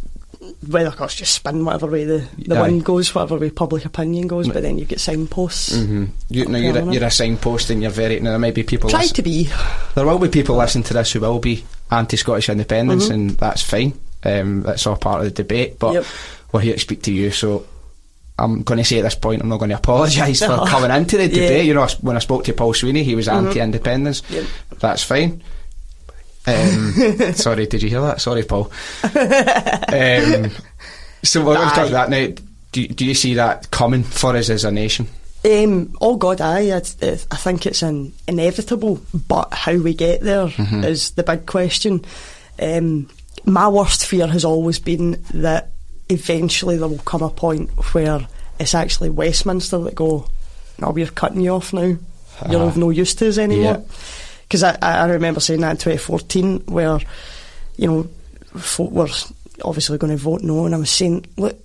weathercocks just spin whatever way the, the Aye. wind goes, whatever way public opinion goes, but then you get signposts. Mhm. You, no, you're, a, you're a signpost and you're very. Now, there might be people. Try listen- to be. There will be people listening to this who will be anti-Scottish independence, Mm-hmm. and that's fine. Um, that's all part of the debate. But Yep. we're here to speak to you, so I'm going to say at this point, I'm not going to apologise for [LAUGHS] No. coming into the Yeah. Mm-hmm. debate. You know, when I spoke to Paul Sweeney, he was anti-independence. Yep. That's fine. Um, [LAUGHS] sorry, did you hear that? Sorry, Paul. [LAUGHS] um, So we're going to talk that now. Do, do you see that coming for us as a nation? Um, oh God, aye. It, I think it's an inevitable, but how we get there is Mm-hmm. the big question. Um, my worst fear has always been that eventually there will come a point where it's actually Westminster that go, "No, we're cutting you off now. You're Ah. of no use to us anymore." Yeah. Because I, I remember saying that in 2014, where you know folk were obviously going to vote no, and I was saying, look,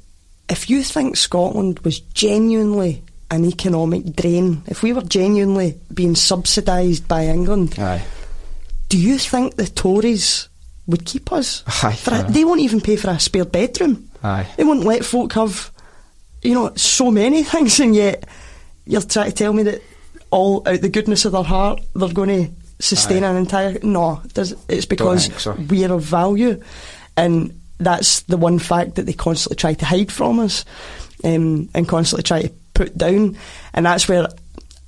if you think Scotland was genuinely an economic drain, if we were genuinely being subsidised by England, Aye. do you think the Tories would keep us? Aye, a- they won't even pay for a spare bedroom. Aye. They won't let folk have, you know, so many [LAUGHS] things, and yet you're trying to tell me that all out the goodness of their heart they're going to sustain Aye. an entire. No, does- it's because so. we're of value, and that's the one fact that they constantly try to hide from us, um, and constantly try to put down, and that's where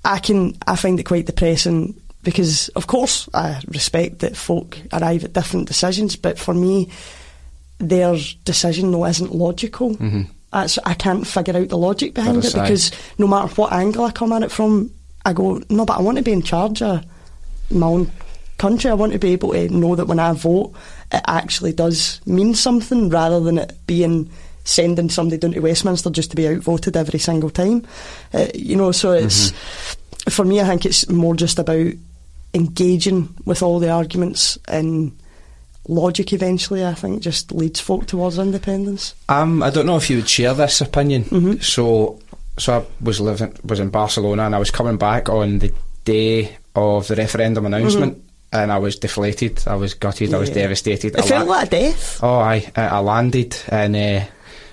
I can I find it quite depressing because of course I respect that folk arrive at different decisions, but for me, their decision though isn't logical. Mhm. That's I can't figure out the logic behind it because no matter what angle I come at it from, I go no, but I want to be in charge of my own country. I want to be able to know that when I vote, it actually does mean something rather than it being sending somebody down to Westminster just to be outvoted every single time. Uh, you know, so it's for me. I think it's more just about engaging with all the arguments and logic. Eventually, I think just leads folk towards independence. Um, I don't know if you would share this opinion. Mhm. So, so I was living was in Barcelona, and I was coming back on the day of the referendum announcement, and I was deflated. I was gutted. I was Mm-hmm. Devastated. It I felt la- like a death. Oh, I I landed in uh,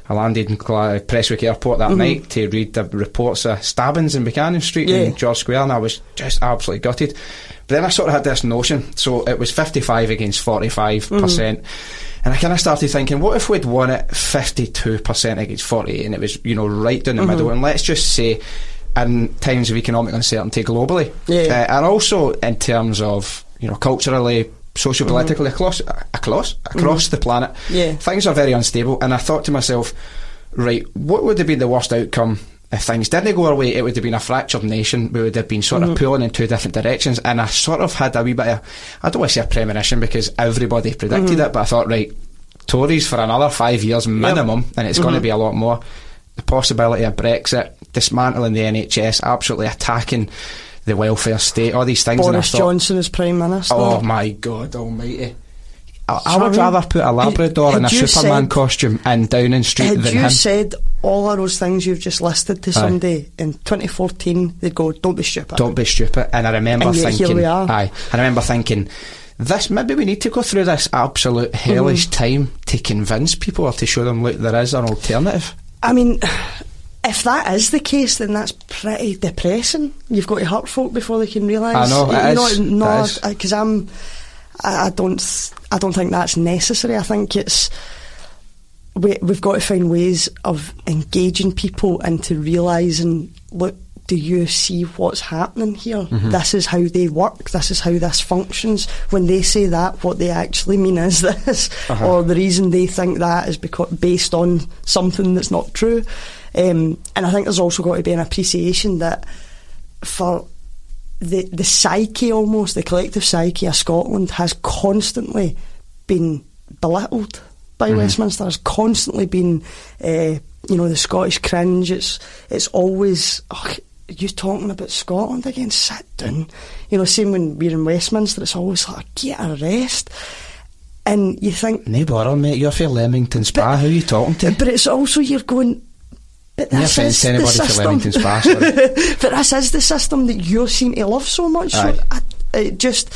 I landed in Prestwick Airport that night to read the reports of stabbings in Buchanan Street Yeah. in George Square, and I was just absolutely gutted. But then I sort of had this notion. So it was fifty-five against forty-five mm. percent. And I kind of started thinking, what if we'd won it 52% against 48 and it was, you know, right down the mm-hmm. middle? And let's just say, in times of economic uncertainty globally, Yeah. uh, and also in terms of, you know, culturally, socio politically, mm-hmm. across, across, across mm-hmm. the planet, Yeah. things are very unstable. And I thought to myself, right, what would have been the worst outcome if things didn't go our way? It would have been a fractured nation. We would have been sort of mm-hmm. pulling in two different directions. And I sort of had a wee bit of, I don't want to say a premonition because everybody predicted mm-hmm. it, but I thought, right, Tories for another five years minimum, and it's going to mm-hmm. be a lot more. The possibility of Brexit, dismantling the NHS, absolutely attacking the welfare state, all these things. Boris thought, Johnson as Prime Minister. Oh my God Almighty! I, I would rather put a Labrador in a Had you Superman said- costume in Downing Street Had than you him. said all of those things you've just listed to somebody in 2014, they'd go, "Don't be stupid." Don't be stupid. And I remember And yet here thinking, we are. aye, I remember thinking, this maybe we need to go through this absolute hellish Mm-hmm. time to convince people or to show them look there is an alternative. I mean, if that is the case, then that's pretty depressing. You've got to hurt folk before they can realise. I know, it you know, is, no, it is. because I'm. I, I don't. I don't think that's necessary. I think it's. We, we've got to find ways of engaging people into realising. Look, do you see what's happening here? Mm-hmm. This is how they work. This is how this functions. When they say that, what they actually mean is [LAUGHS] this, Uh-huh. or the reason they think that is because based on something that's not true. Um, and I think there's also got to be an appreciation that for the the psyche almost the collective psyche of Scotland has constantly been belittled by Westminster. Has constantly been, uh, you know, the Scottish cringe. It's it's always. Oh, you talking about Scotland again? Sit down. You know, same when we're in Westminster, it's always like get a rest. And you think, No bother, mate. You're for Leamington Spa. Who are you talking to? but it's also you're going. But No this offence is to the anybody for system. Leamington Spa. [LAUGHS] But this is the system that you seem to love so much. So. I, it just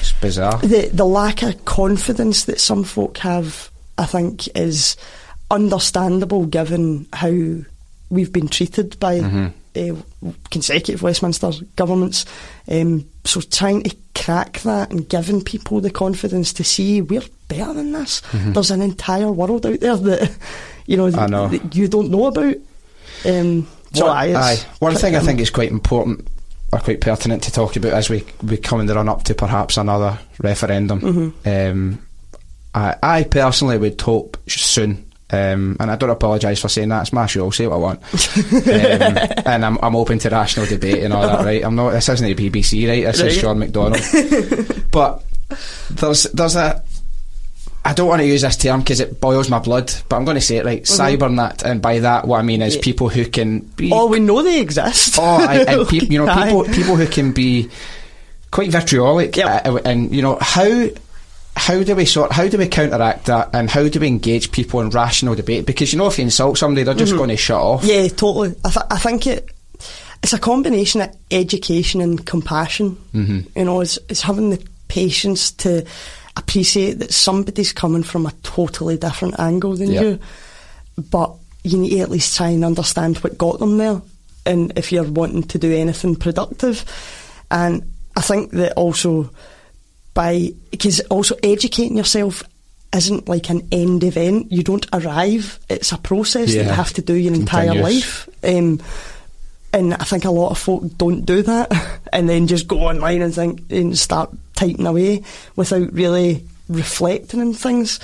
It's bizarre. the the lack of confidence that some folk have, I think, is understandable given how we've been treated by uh, consecutive Westminster governments. Um, so trying to crack that and giving people the confidence to see we're better than this. There's an entire world out there that [LAUGHS] you know, know. that you don't know about. Um, so One- aye. One thing I think is quite important or quite pertinent to talk about as we, we come in the run up to perhaps another referendum. Mm-hmm. Um, I, I personally would hope soon Um, and I don't apologise for saying that. It's my show. I'll say what I want. [LAUGHS] um, and I'm, I'm open to rational debate and all that. Right? I'm not. This isn't the BBC, right? This is Right. Sean McDonald. [LAUGHS] but there's there's a. I don't want to use this term because it boils my blood, but I'm going to say it right. Cybernat, and by that, what I mean is Yeah. people who can be Oh, we know they exist. Oh, I, and [LAUGHS] peop you know, people people who can be quite vitriolic, Yep. uh, and you know how how do we sort how do we counteract that, and how do we engage people in rational debate? Because you know, if you insult somebody, they're just going to shut off. Mm-hmm. Yeah, totally. I, th- I think it it's a combination of education and compassion. Mm-hmm. You know, it's, it's having the patience to appreciate that somebody's coming from a totally different angle than Yeah. you, but you need to at least try and understand what got them there, and if you're wanting to do anything productive. And I think that also by because also educating yourself isn't like an end event. You don't arrive. It's a process that you have to do your entire life. Um, and I think a lot of folk don't do that, [LAUGHS] and then just go online and think and start typing away without really reflecting on things.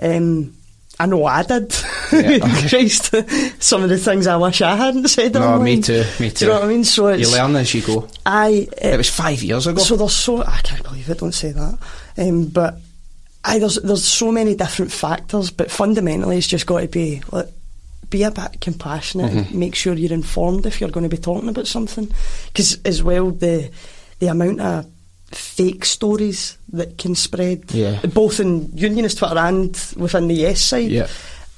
Um, I know I did. Yeah. [LAUGHS] Christ, some of the things I wish I hadn't said. No, online. me too. Me too. Do you know what I mean? So You learn as you go. I. It was five years ago. So there's so I can't believe it. Don't say that. Um, but I there's there's so many different factors, but fundamentally it's just got to be like, be a bit compassionate. Mm-hmm. Make sure you're informed if you're going to be talking about something, because as well the the amount of fake stories that can spread, Yeah. both in unionist Twitter and within the Yes side, Yeah.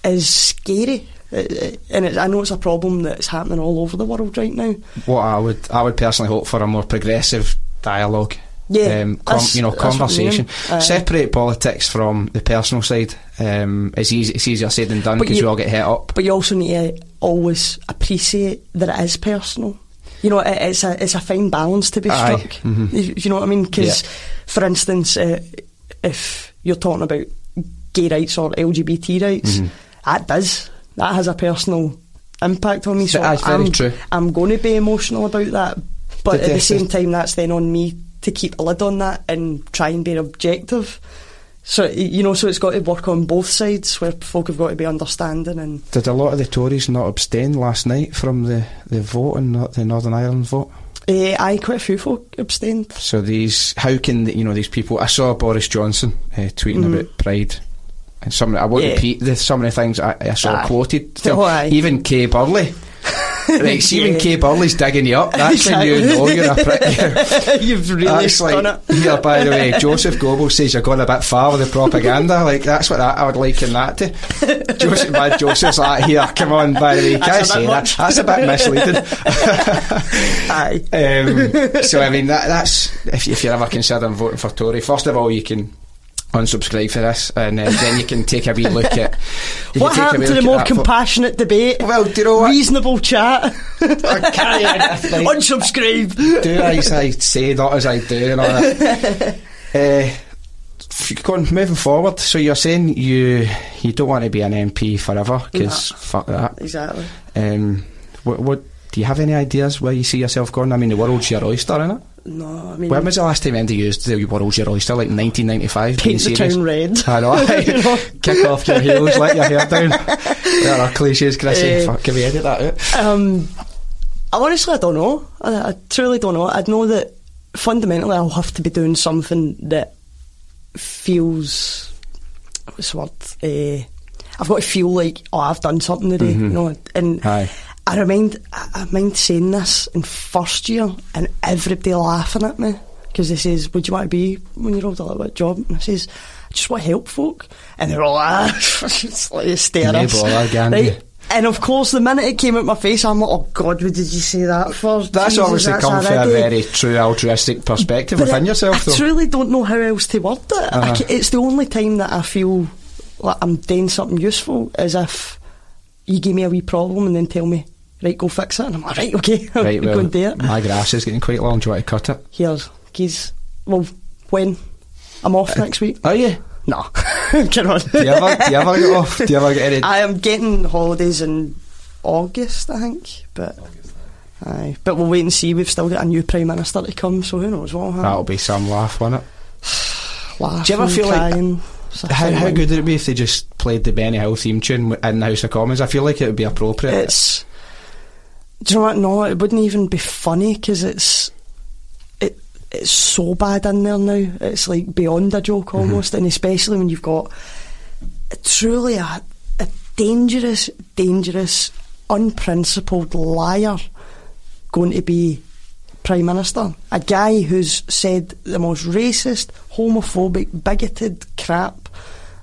is scary. It- it- and it, I know it's a problem that's happening all over the world right now. what I would I would personally hope for a more progressive dialogue. Yeah, um, com- you know, I conversation. mean. Aye. Separate politics from the personal side. Um, it's easy. It's easier said than done because we all get hit up. but you also need to always appreciate that it is personal. You know, it, it's a it's a fine balance to be Aye, struck. mhm. You, you know what I mean? Because, Yeah. for instance, uh, if you're talking about gay rights or LGBT rights, Mm-hmm. that does that has a personal impact on me. So That's very I'm, true. I'm going to be emotional about that, but Did at the same time, that's then on me to keep a lid on that and try and be objective. So you know, so it's got to work on both sides, where folk have got to be understanding and Did a lot of the Tories not abstain last night from the, the vote in the Northern Ireland vote? Uh, I quite a few folk abstained. So these, how can the, you know these people? I saw Boris Johnson uh, tweeting about Pride, and some I won't Mm-hmm. Yeah. repeat the, some of the things I, I saw Aye. quoted. [LAUGHS] Oh, even Kay Burley. [LAUGHS] Right, see when Yeah. Kay Burley's digging you up, that's when you know you're a prick. [LAUGHS] You've really That's like, it. here, by the way, Joseph Goebbels says you're going a bit far with the propaganda. Like, that's what that, I would liken that to. [LAUGHS] Joseph, man, Joseph's like, here, come on, by the way, That's can't a say that. That's a bit misleading. Aye. Um, so I mean that, that's if, if you're ever considering voting for Tory, first of all you can unsubscribe for this, and uh, then you can take a wee look at. [LAUGHS] What can take a happened to the more at that vo- compassionate debate? Well, do you know what? Reasonable chat. [LAUGHS] I carry on, like, Unsubscribe. do as I say, not as I do, and all that. uh, going moving forward, so you're saying you you don't want to be an MP forever because fuck that. Exactly. Um, what, what do you have any ideas where you see yourself going? I mean, the world's your oyster, innit? No, I mean, When was the last time anybody used the world's your oyster? Like 1995? being paint the town red. I [LAUGHS] [LAUGHS] know. Kick off your heels, let your hair down. [LAUGHS] There are cliches, Chrissy. Eh, Fuck, can we edit that out? Um, I honestly, I don't know. I, I truly don't know. I'd know that fundamentally I'll have to be doing something that feels. What's the word? Uh, I've got to feel like, oh, I've done something today, you know. And Aye. I remind, I, I mind saying this in first year, and everybody laughing at me because they says, "Would you want to be when you're older? Like, what job?" And I says, "I just want to help folk," and they're all [LAUGHS] ah, it's like No bother, right? And of course, the minute it came out my face, I'm like, "Oh God, what did you say that for?" That's Jesus, obviously that's come from a very true altruistic perspective But within I- yourself, I truly don't know how else to word it. Uh-huh. ca- it's the only time that I feel like I'm doing something useful, as if you give me a wee problem and then tell me, right, go fix it. And I'm like, right, okay, [LAUGHS] right, go well, and do it. my grass is getting quite long. Do you want to cut it? Here's keys. Well, when? I'm off uh, next week. Are you? No, [LAUGHS] get on. Do you ever, do you ever get off? Do you ever get any? [LAUGHS] I am getting holidays in August, I think, but. Aye, but we'll wait and see. We've still got a new prime minister to come, so who knows what will happen. That'll be some laugh, won't it? [SIGHS] Laugh Do you ever feel like- crying. How, how good would it be if they just played the Benny Hill theme tune in the House of Commons? I feel like it would be appropriate. It's. Do you know what? No, it wouldn't even be funny because it's. It, it's so bad in there now. It's like beyond a joke mm-hmm. almost, and especially when you've got truly a, a dangerous, dangerous, unprincipled liar going to be Prime Minister. A guy who's said the most racist, homophobic, bigoted crap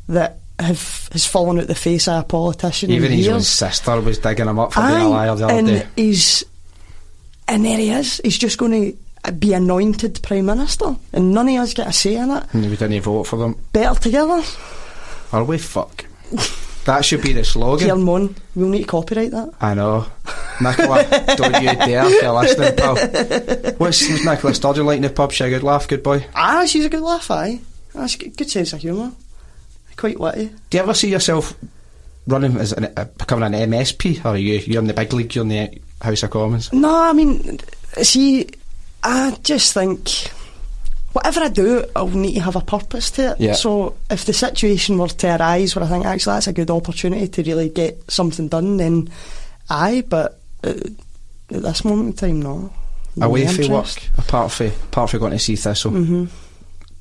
that have has fallen out the face of a politician Even his own sister was digging him up for being a liar the other and day. he's and there he is. He's just going to be anointed prime minister, and none of us get a say in it. And we didn't vote for them. Better together. Are we? Fuck. That should be the slogan. Kieran Mon, we'll need to copyright that. I know. Nicola, don't you dare if you're listening, pal. What's, what's Nicola Sturgeon like in the pub? She a good laugh, good boy. Ah, she's a good laugh, aye. That's a good, good sense of humour. Quite witty. Do you ever see yourself running as an, uh, becoming an MSP? Or are you, you're in the big league, you're in the House of Commons? No, I mean, see, I just think whatever I do, I'll need to have a purpose to it. Yeah. So if the situation were to arise where I think actually that's a good opportunity to really get something done, then aye. But uh, at this moment in time, no. No Away from work, apart from apart from going to see Thistle, Mm-hmm.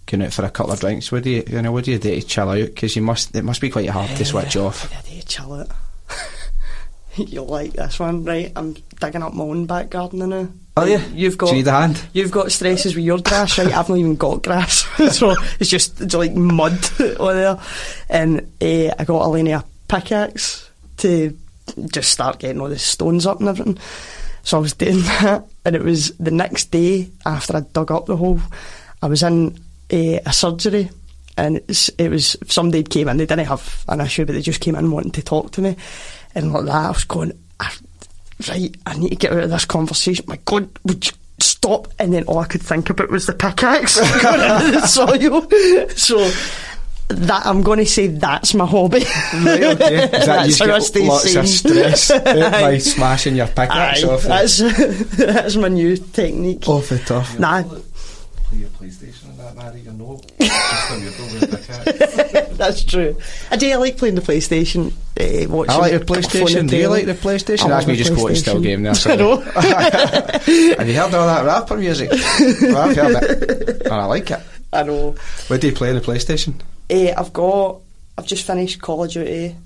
Going out for a couple of drinks. What do you, you know, what do you do to chill out? Because you must, it must be quite hard to switch off. Yeah, they chill it. You'll like this one, right? I'm digging up my own back garden now. Are you? You've got Do you need a hand? You've got stresses with your grass, right? I've not even got grass, [LAUGHS] so it's just it's like mud [LAUGHS] on there. And uh, I got a pickaxe to just start getting all the stones up and everything. So I was doing [LAUGHS] that, and it was the next day after I dug up the hole. I was in uh, a surgery, and it's, it was somebody came in. They didn't have an issue, but they just came in wanting to talk to me, and like that, I was going. I, right, I need to get out of this conversation. My God, would you stop? And then all I could think about was the pickaxe going into the soil. So that I'm going to say that's my hobby. Right, okay. [LAUGHS] Is that That's you how I stay get lots of stress [LAUGHS] by smashing your pickaxe Aye, off, that's [LAUGHS] that's my new technique. off the tough? Nah, Play your PlayStation and [LAUGHS] that, Mhairi, you know. Just a weirdo with a pickaxe. that's true. I do like playing the PlayStation. Uh, watching I like the it on PlayStation. Do you like the PlayStation? I That's love me the just quoting still PlayStation. game there. [LAUGHS] I Sorry. know. [LAUGHS] Have you heard all that rapper music? well, I've heard it. And I like it. I know. What do you play on the PlayStation? Uh, I've got. I've just finished Call of Duty.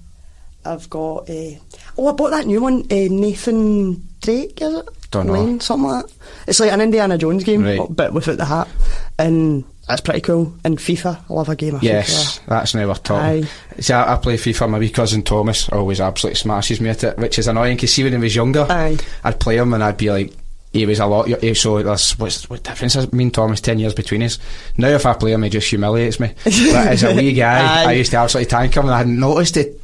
I've got. Uh, oh, I bought that new one. Uh, Nathan Drake, is it? Don't know. Lane, something like that. It's like an Indiana Jones game, Right. but, but without the hat, and that's pretty cool. And FIFA, I love a game of Yes, FIFA. that's now we're. Aye. See, I, I play FIFA. My wee cousin Thomas always absolutely smashes me at it, which is annoying because see when he was younger, Aye. I'd play him and I'd be like, he was a lot. y- eh, So that's what's what difference is me and Thomas ten years between us. Now if I play him, he just humiliates me. [LAUGHS] But as a wee guy, Aye. I used to absolutely tank him, and I hadn't noticed it.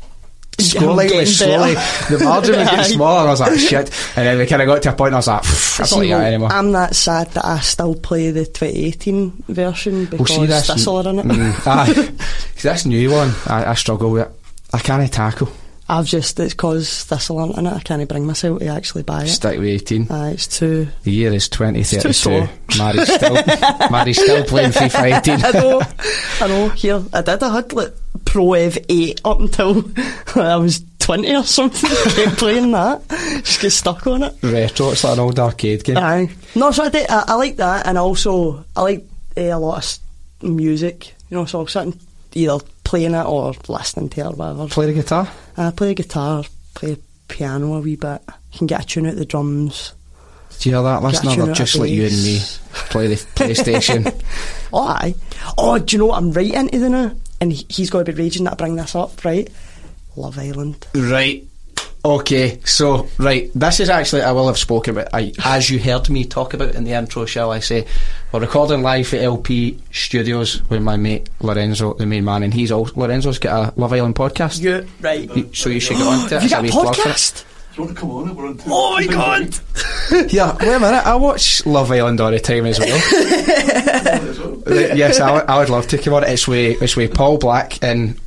Slowly, getting slowly, the margin was getting [LAUGHS] smaller. and I was like, shit. And then we kind of got to a point. I was like, "Pff, I don't like that anymore. I'm that sad that I still play the 2018 version We'll because see. Thistle are in it. Mm, [LAUGHS] aye. 'Cause this new one, I, I struggle with. it. I can't tackle. I've just it's because Thistle aren't in it. I can't bring myself to actually buy it. Stick with 18. Aye, it's too. The year is 2032. sore. Mhairi's still, [LAUGHS] Mhairi's still playing FIFA 18. I know, I know. Here, I did. I had like Pro Evo 8 up until [LAUGHS] I was 20 or something. Kept [LAUGHS] playing that. Just get stuck on it. Retro, it's like an old arcade game. Aye. No, so I, did, I, I like that, and also I like uh, a lot of music. You know, so I'll sit and either playing it or listening to it or whatever. Play the guitar? I play the guitar, play piano a wee bit. Can get a tune out the drums. Do you hear that, listener? They're just like you and me. Play the [LAUGHS] PlayStation. Oh, aye. Oh, do you know what I'm right into the now? And he- he's got to be raging that I bring this up, right? Love Island. right. Okay, so, right, this is actually, I will have spoken about, I, as you heard me talk about in the intro, shall I say. We're recording live at LP Studios with my mate Lorenzo, the main man, and he's also, Lorenzo's got a Love Island podcast. You right? You- So you should get on to it. [GASPS] You got a wee for it. podcast? Do you want to come on? We're on two. Oh my god! [LAUGHS] Yeah, wait a minute. I watch Love Island all the time as well. [LAUGHS] Yes, I, would- I would love to come on. It's with it's with Paul Black and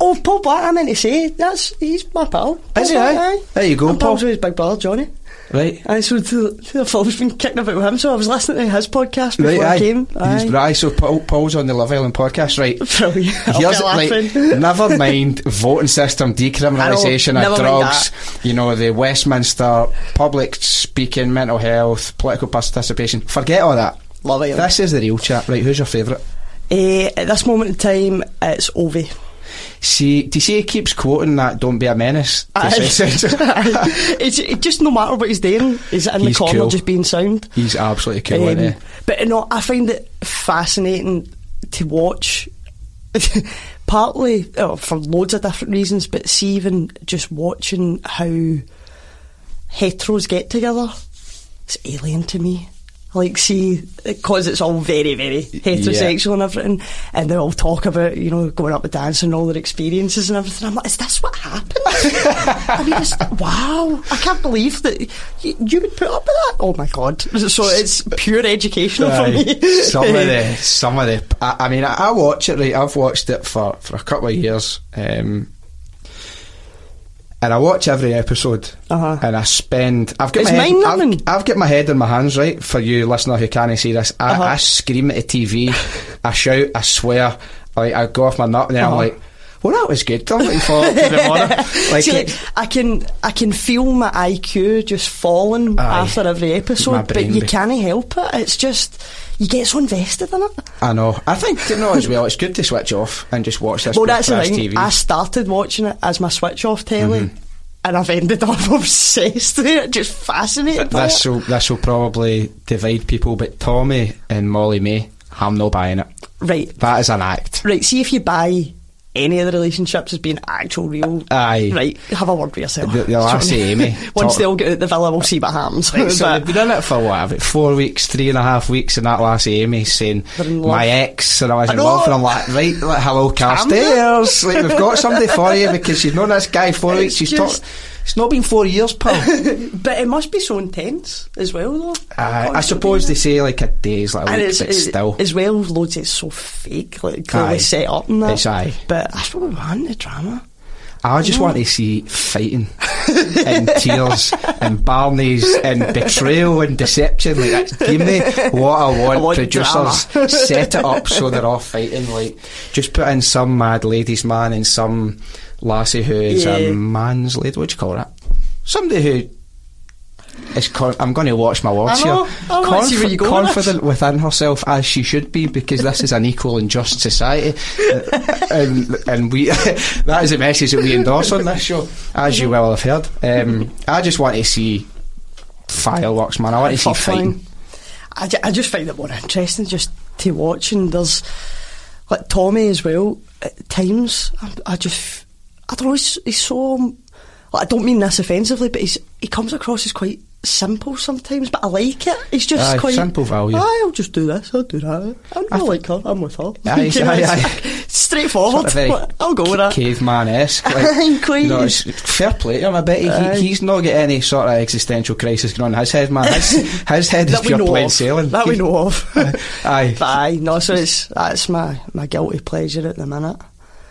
Oh, Paul Black. I meant to say that's he's my pal. Paul Is he, Black, eh? aye? There you go, I'm Paul. pals with his big brother Johnny. Right. Aye, so the, the Phil's been kicking about with him, so I was listening to his podcast before Right, I aye. came. He's, right, so Paul, Paul's on the Love Island podcast, right? [LAUGHS] Brilliant. I'll Here's like, [LAUGHS] never mind voting system, decriminalisation of drugs, you know, the Westminster public speaking, mental health, political participation. Forget all that. Love Island. This is the real chat. Right, who's your favourite? Eh, at this moment in time, it's Ovie. See, do you see he keeps quoting that "Don't be a menace"? to [LAUGHS] it's it just no matter what he's doing, he's in the He's corner cool. just being sound. He's absolutely cool, Um, but you know, I find it fascinating to watch. [LAUGHS] partly oh, for loads of different reasons, but see even just watching how heteros get together, it's alien to me. Like, see, because it's all very, very heterosexual and everything, and they all talk about, you know, going up and dance and all their experiences and everything. I'm like, is this what happened? I mean, it's, wow, I can't believe that you, you would put up with that. Oh my god! So it's pure educational for me. some of the, [LAUGHS] some of the. I, I mean, I, I watch it. Right, I've watched it for for a couple of years, um, and I watch every episode, Uh-huh. and I spend. I've got It's my head. I've, I've got my head in my hands. Right for you, listener who can't see this, I, Uh-huh. I scream at the TV, I shout, I swear, like I go off my nut, and then I'm Uh-huh. like. Well, that was good. I'm looking forward to the morning. [LAUGHS] Like, See, like, I can I can feel my IQ just falling Aye. after every episode, but you be- can't help it. It's just you get so invested in it. I know. I think you know as well. It's good to switch off and just watch this. Well, that's the thing. TV. I started watching it as my switch off telly, Mm-hmm. and I've ended up [LAUGHS] obsessed with it, just fascinated by This will this will probably divide people, but Tommy and Molly-Mae, I'm not buying it. Right, That is an act. right. See if you buy any of the relationships as being actual real. Aye. Right, have a word with yourself. The- the eh, last [LAUGHS] Amy Once talk- they all get out the villa, we'll see what happens. Right, so they've been in it for what? About four weeks, three and a half weeks, and that last Amy saying They're in love. my ex and I was I in know. love, and I'm like, right, like, hello, Carstairs. like we've got somebody for you because you've known this guy four It's weeks. She's talked. It's not been four years, pal. [LAUGHS] but it must be so intense as well, though. I, I suppose they say like a day's like a and week, it's, but it's still. as well loads it's so fake like clearly Aye. set up and that It's aye. but I suppose we want the drama I just want to see fighting and [LAUGHS] tears and Barney's and betrayal and deception. Like, that's, give me what I want. I want Producers drama. set it up so they're all fighting. Like, just put in some mad ladies man and some lassie who is Yeah. a man's lady. What do you call that? Somebody who. Is con- I'm going to watch my words here. I wanna see where you go with confident within herself as she should be, because this is an equal and just society, [LAUGHS] Uh, and and we [LAUGHS] that is a message that we endorse on this show, as you well have heard. Um, I just want to see fireworks, man. I want to see fighting. I, ju- I just find it more interesting just to watch and there's like Tommy as well at times I, I just I don't know he's, he's so um, like, I don't mean this offensively but he's he comes across as quite simple sometimes but I like it he's just Aye, quite simple value. Aye, I'll just do this I'll do that I, I, like her I'm with her Aye, [LAUGHS] aye, aye. straightforward Sort of I'll go with that Caveman esque, like, quite. [LAUGHS] you know, fair play to him. I bet he, he's not got any sort of existential crisis going on in his head, man. His, [LAUGHS] his head is pure plain of sailing. that we know of Aye. but aye no so it's that's my my guilty pleasure at the minute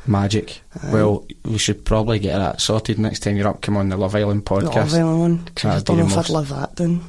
Magic. Well, we should probably get that sorted next time you're up. Come on the Love Island The podcast. Love Island one. I don't know the if I'd love that then.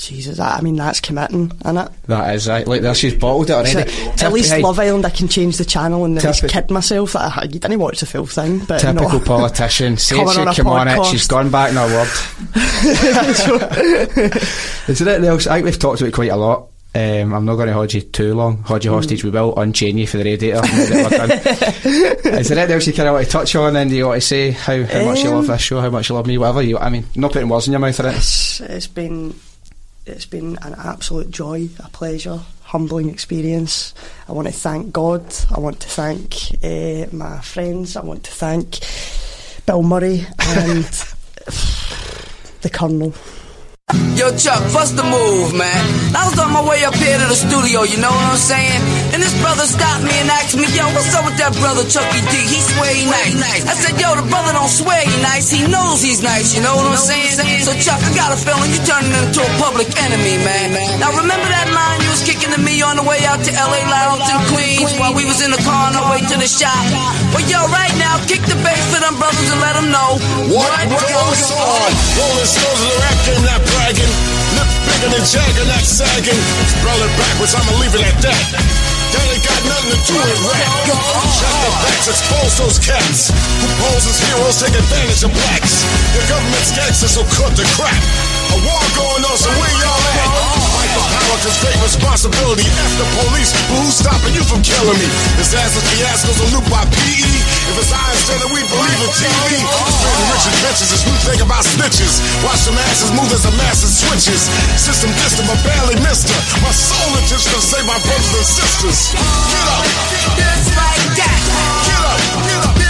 Jesus, that, I mean that's committing, it That is right. Like there, she's bottled it already. So, at least Love Island, I can change the channel and at least kid myself that I, you didn't watch the full thing. But Typical no. [LAUGHS] politician. Says she on come on it, she's gone back in her word. [LAUGHS] [LAUGHS] Is there anything else? I think we've talked about it quite a lot. Um, I'm not going to hold you too long. Hold you hostage. We will unchain you for the radiator. and get it done. [LAUGHS] Is there anything else you kind of want to touch on? And do you want to say how, how much you love Um, this show? How much you love me? Whatever you. I mean, not putting words in your mouth. It. It's, it's been it's been an absolute joy, a pleasure, humbling experience. I want to thank God. I want to thank uh, my friends. I want to thank Bill Murray and [LAUGHS] the Colonel. Yo, Chuck, bust the move, man. I was on my way up here to the studio, you know what I'm saying? And this brother stopped me and asked me, yo, what's up with that brother Chucky D? He swear he nice. I said, yo, the brother don't swear he nice. He knows he's nice, you know what I'm saying? So, Chuck, I got a feeling you turning into a public enemy, man. Now, remember that line you was kicking to me on the way out to LA Lounge in Queens while we was in the car on our way to the shop? Well, yo, right now, kick the bass for them brothers and let them know what goes on. Rolling stones in the rap game, bragging. Lip bigger than Jagger, not sagging. Spell it backwards, I'ma leave it at that. Ain't got nothing to do with rap. Shut the backs, expose those cats who pose as heroes, take advantage of blacks. The government's gangsters, so cut the crap. A war going on, so where y'all at? For power, cause great responsibility. F the police, but who's stopping you from killing me? This ass Disasters, fiascos, are looped by PE. If it's I instead of we believe in TV. Spitting rich adventures as we think about snitches. Watch the masses move as the masses switches. System distant, but barely missed her. My soul is just to save my brothers and sisters. Get up, Just like that. get up, get up,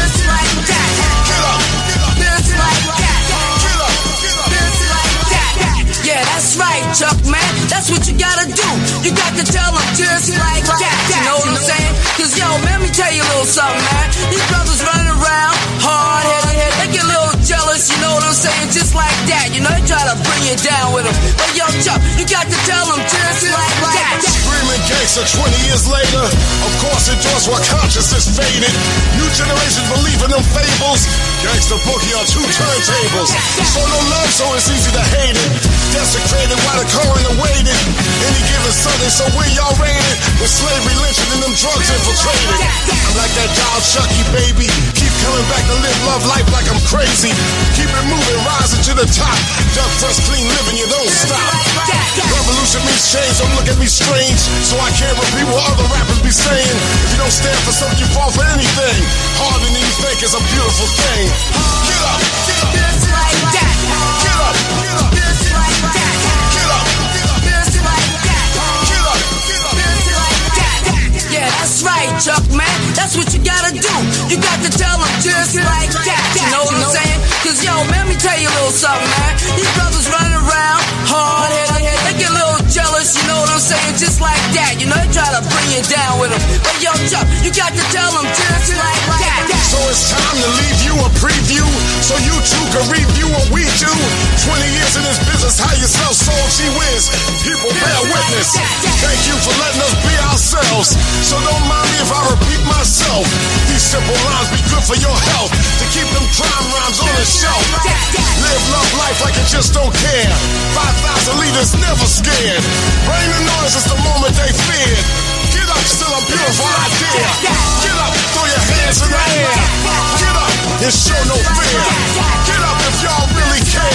that's right, Chuck, man. That's what you gotta do. You got to tell them just like that. You know what I'm saying? Cause yo, let me tell you a little something, man. These brothers running around, hard headed, they get a little jealous, you know what I'm saying? Just like that. You know, they try to bring you down with them. But yo, Chuck, you got to tell them just like that. Screaming gangster 20 years later. Of course, it does while consciousness faded. New generations believe in them fables. Gangster boogie on two turntables. So no love, so it's easy to hate it. While the coroner waited. Any given Sunday, so we y'all raided? With slavery lynching and them drugs infiltrated. I'm like that doll Chucky, baby. Keep coming back to live love life like I'm crazy. Keep it moving, rising to the top. Duck fresh, clean living, you don't stop. Revolution means change, don't look at me strange. So I can't repeat what other rappers be saying. If you don't stand for something, you fall for anything. Harder than you think is a beautiful thing. Get up, get up, get up, get up, that's right, Chuck, man. That's what you gotta do. You got to tell them just like that. You know what I'm saying? Cause yo, man, let me tell you a little something, man. These brothers running around, hard headed, they get a little jealous, you know what I'm saying? Just like that. You know, they try to bring you down with them. But yo, Chuck, you got to tell them just like that. So it's time to leave preview so you too can review what we do. 20 years in this business, how you sell soul, she wins. People bear witness. Thank you for letting us be ourselves. So don't mind me if I repeat myself. These simple lines be good for your health. To keep them crime rhymes on the shelf. Live love life like you just don't care. 5,000 leaders never scared. Bring the noise, it's the moment they feared. Still a beautiful idea. Get up, throw your hands in the air. Get up and show no fear. Get up if y'all really care.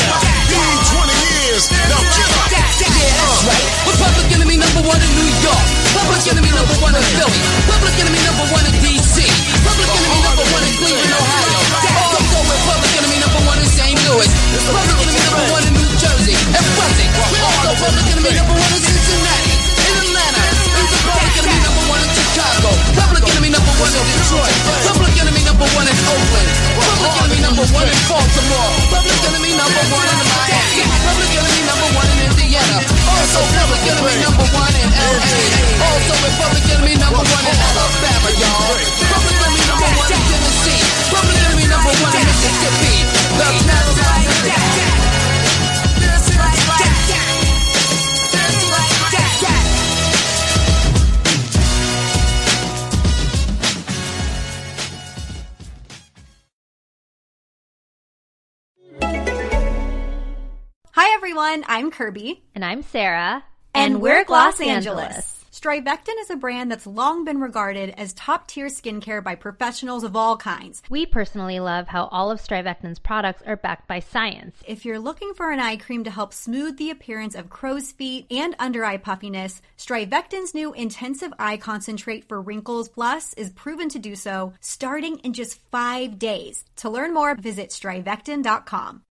Be 20 years, now get up. Yeah, that's right. We're public enemy number one in New York. Public enemy number one in Philly. Public enemy number one in D.C. Public enemy number one in Cleveland, Ohio. Also, we're public enemy number one in St. Louis. Public enemy number one in New Jersey and Brunswick. We're also public enemy number one in Cincinnati, enemy number one in Chicago. Public enemy number one in Detroit. Public enemy number one in Oakland. Public enemy number one in Baltimore. Public enemy number one in Miami. Public enemy number one in Indiana. Also public enemy number one in LA. Also public enemy number one in Alabama, y'all. Public enemy number one in Tennessee. Public enemy number one in Mississippi. The Just like that. Everyone, I'm Kirby. And I'm Sarah. And, we're Gloss Angeles. Strivectin is a brand that's long been regarded as top tier skincare by professionals of all kinds. We personally love how all of Strivectin's products are backed by science. If you're looking for an eye cream to help smooth the appearance of crow's feet and under eye puffiness, Strivectin's new intensive eye concentrate for wrinkles plus is proven to do so starting in just five days. To learn more, visit strivectin.com.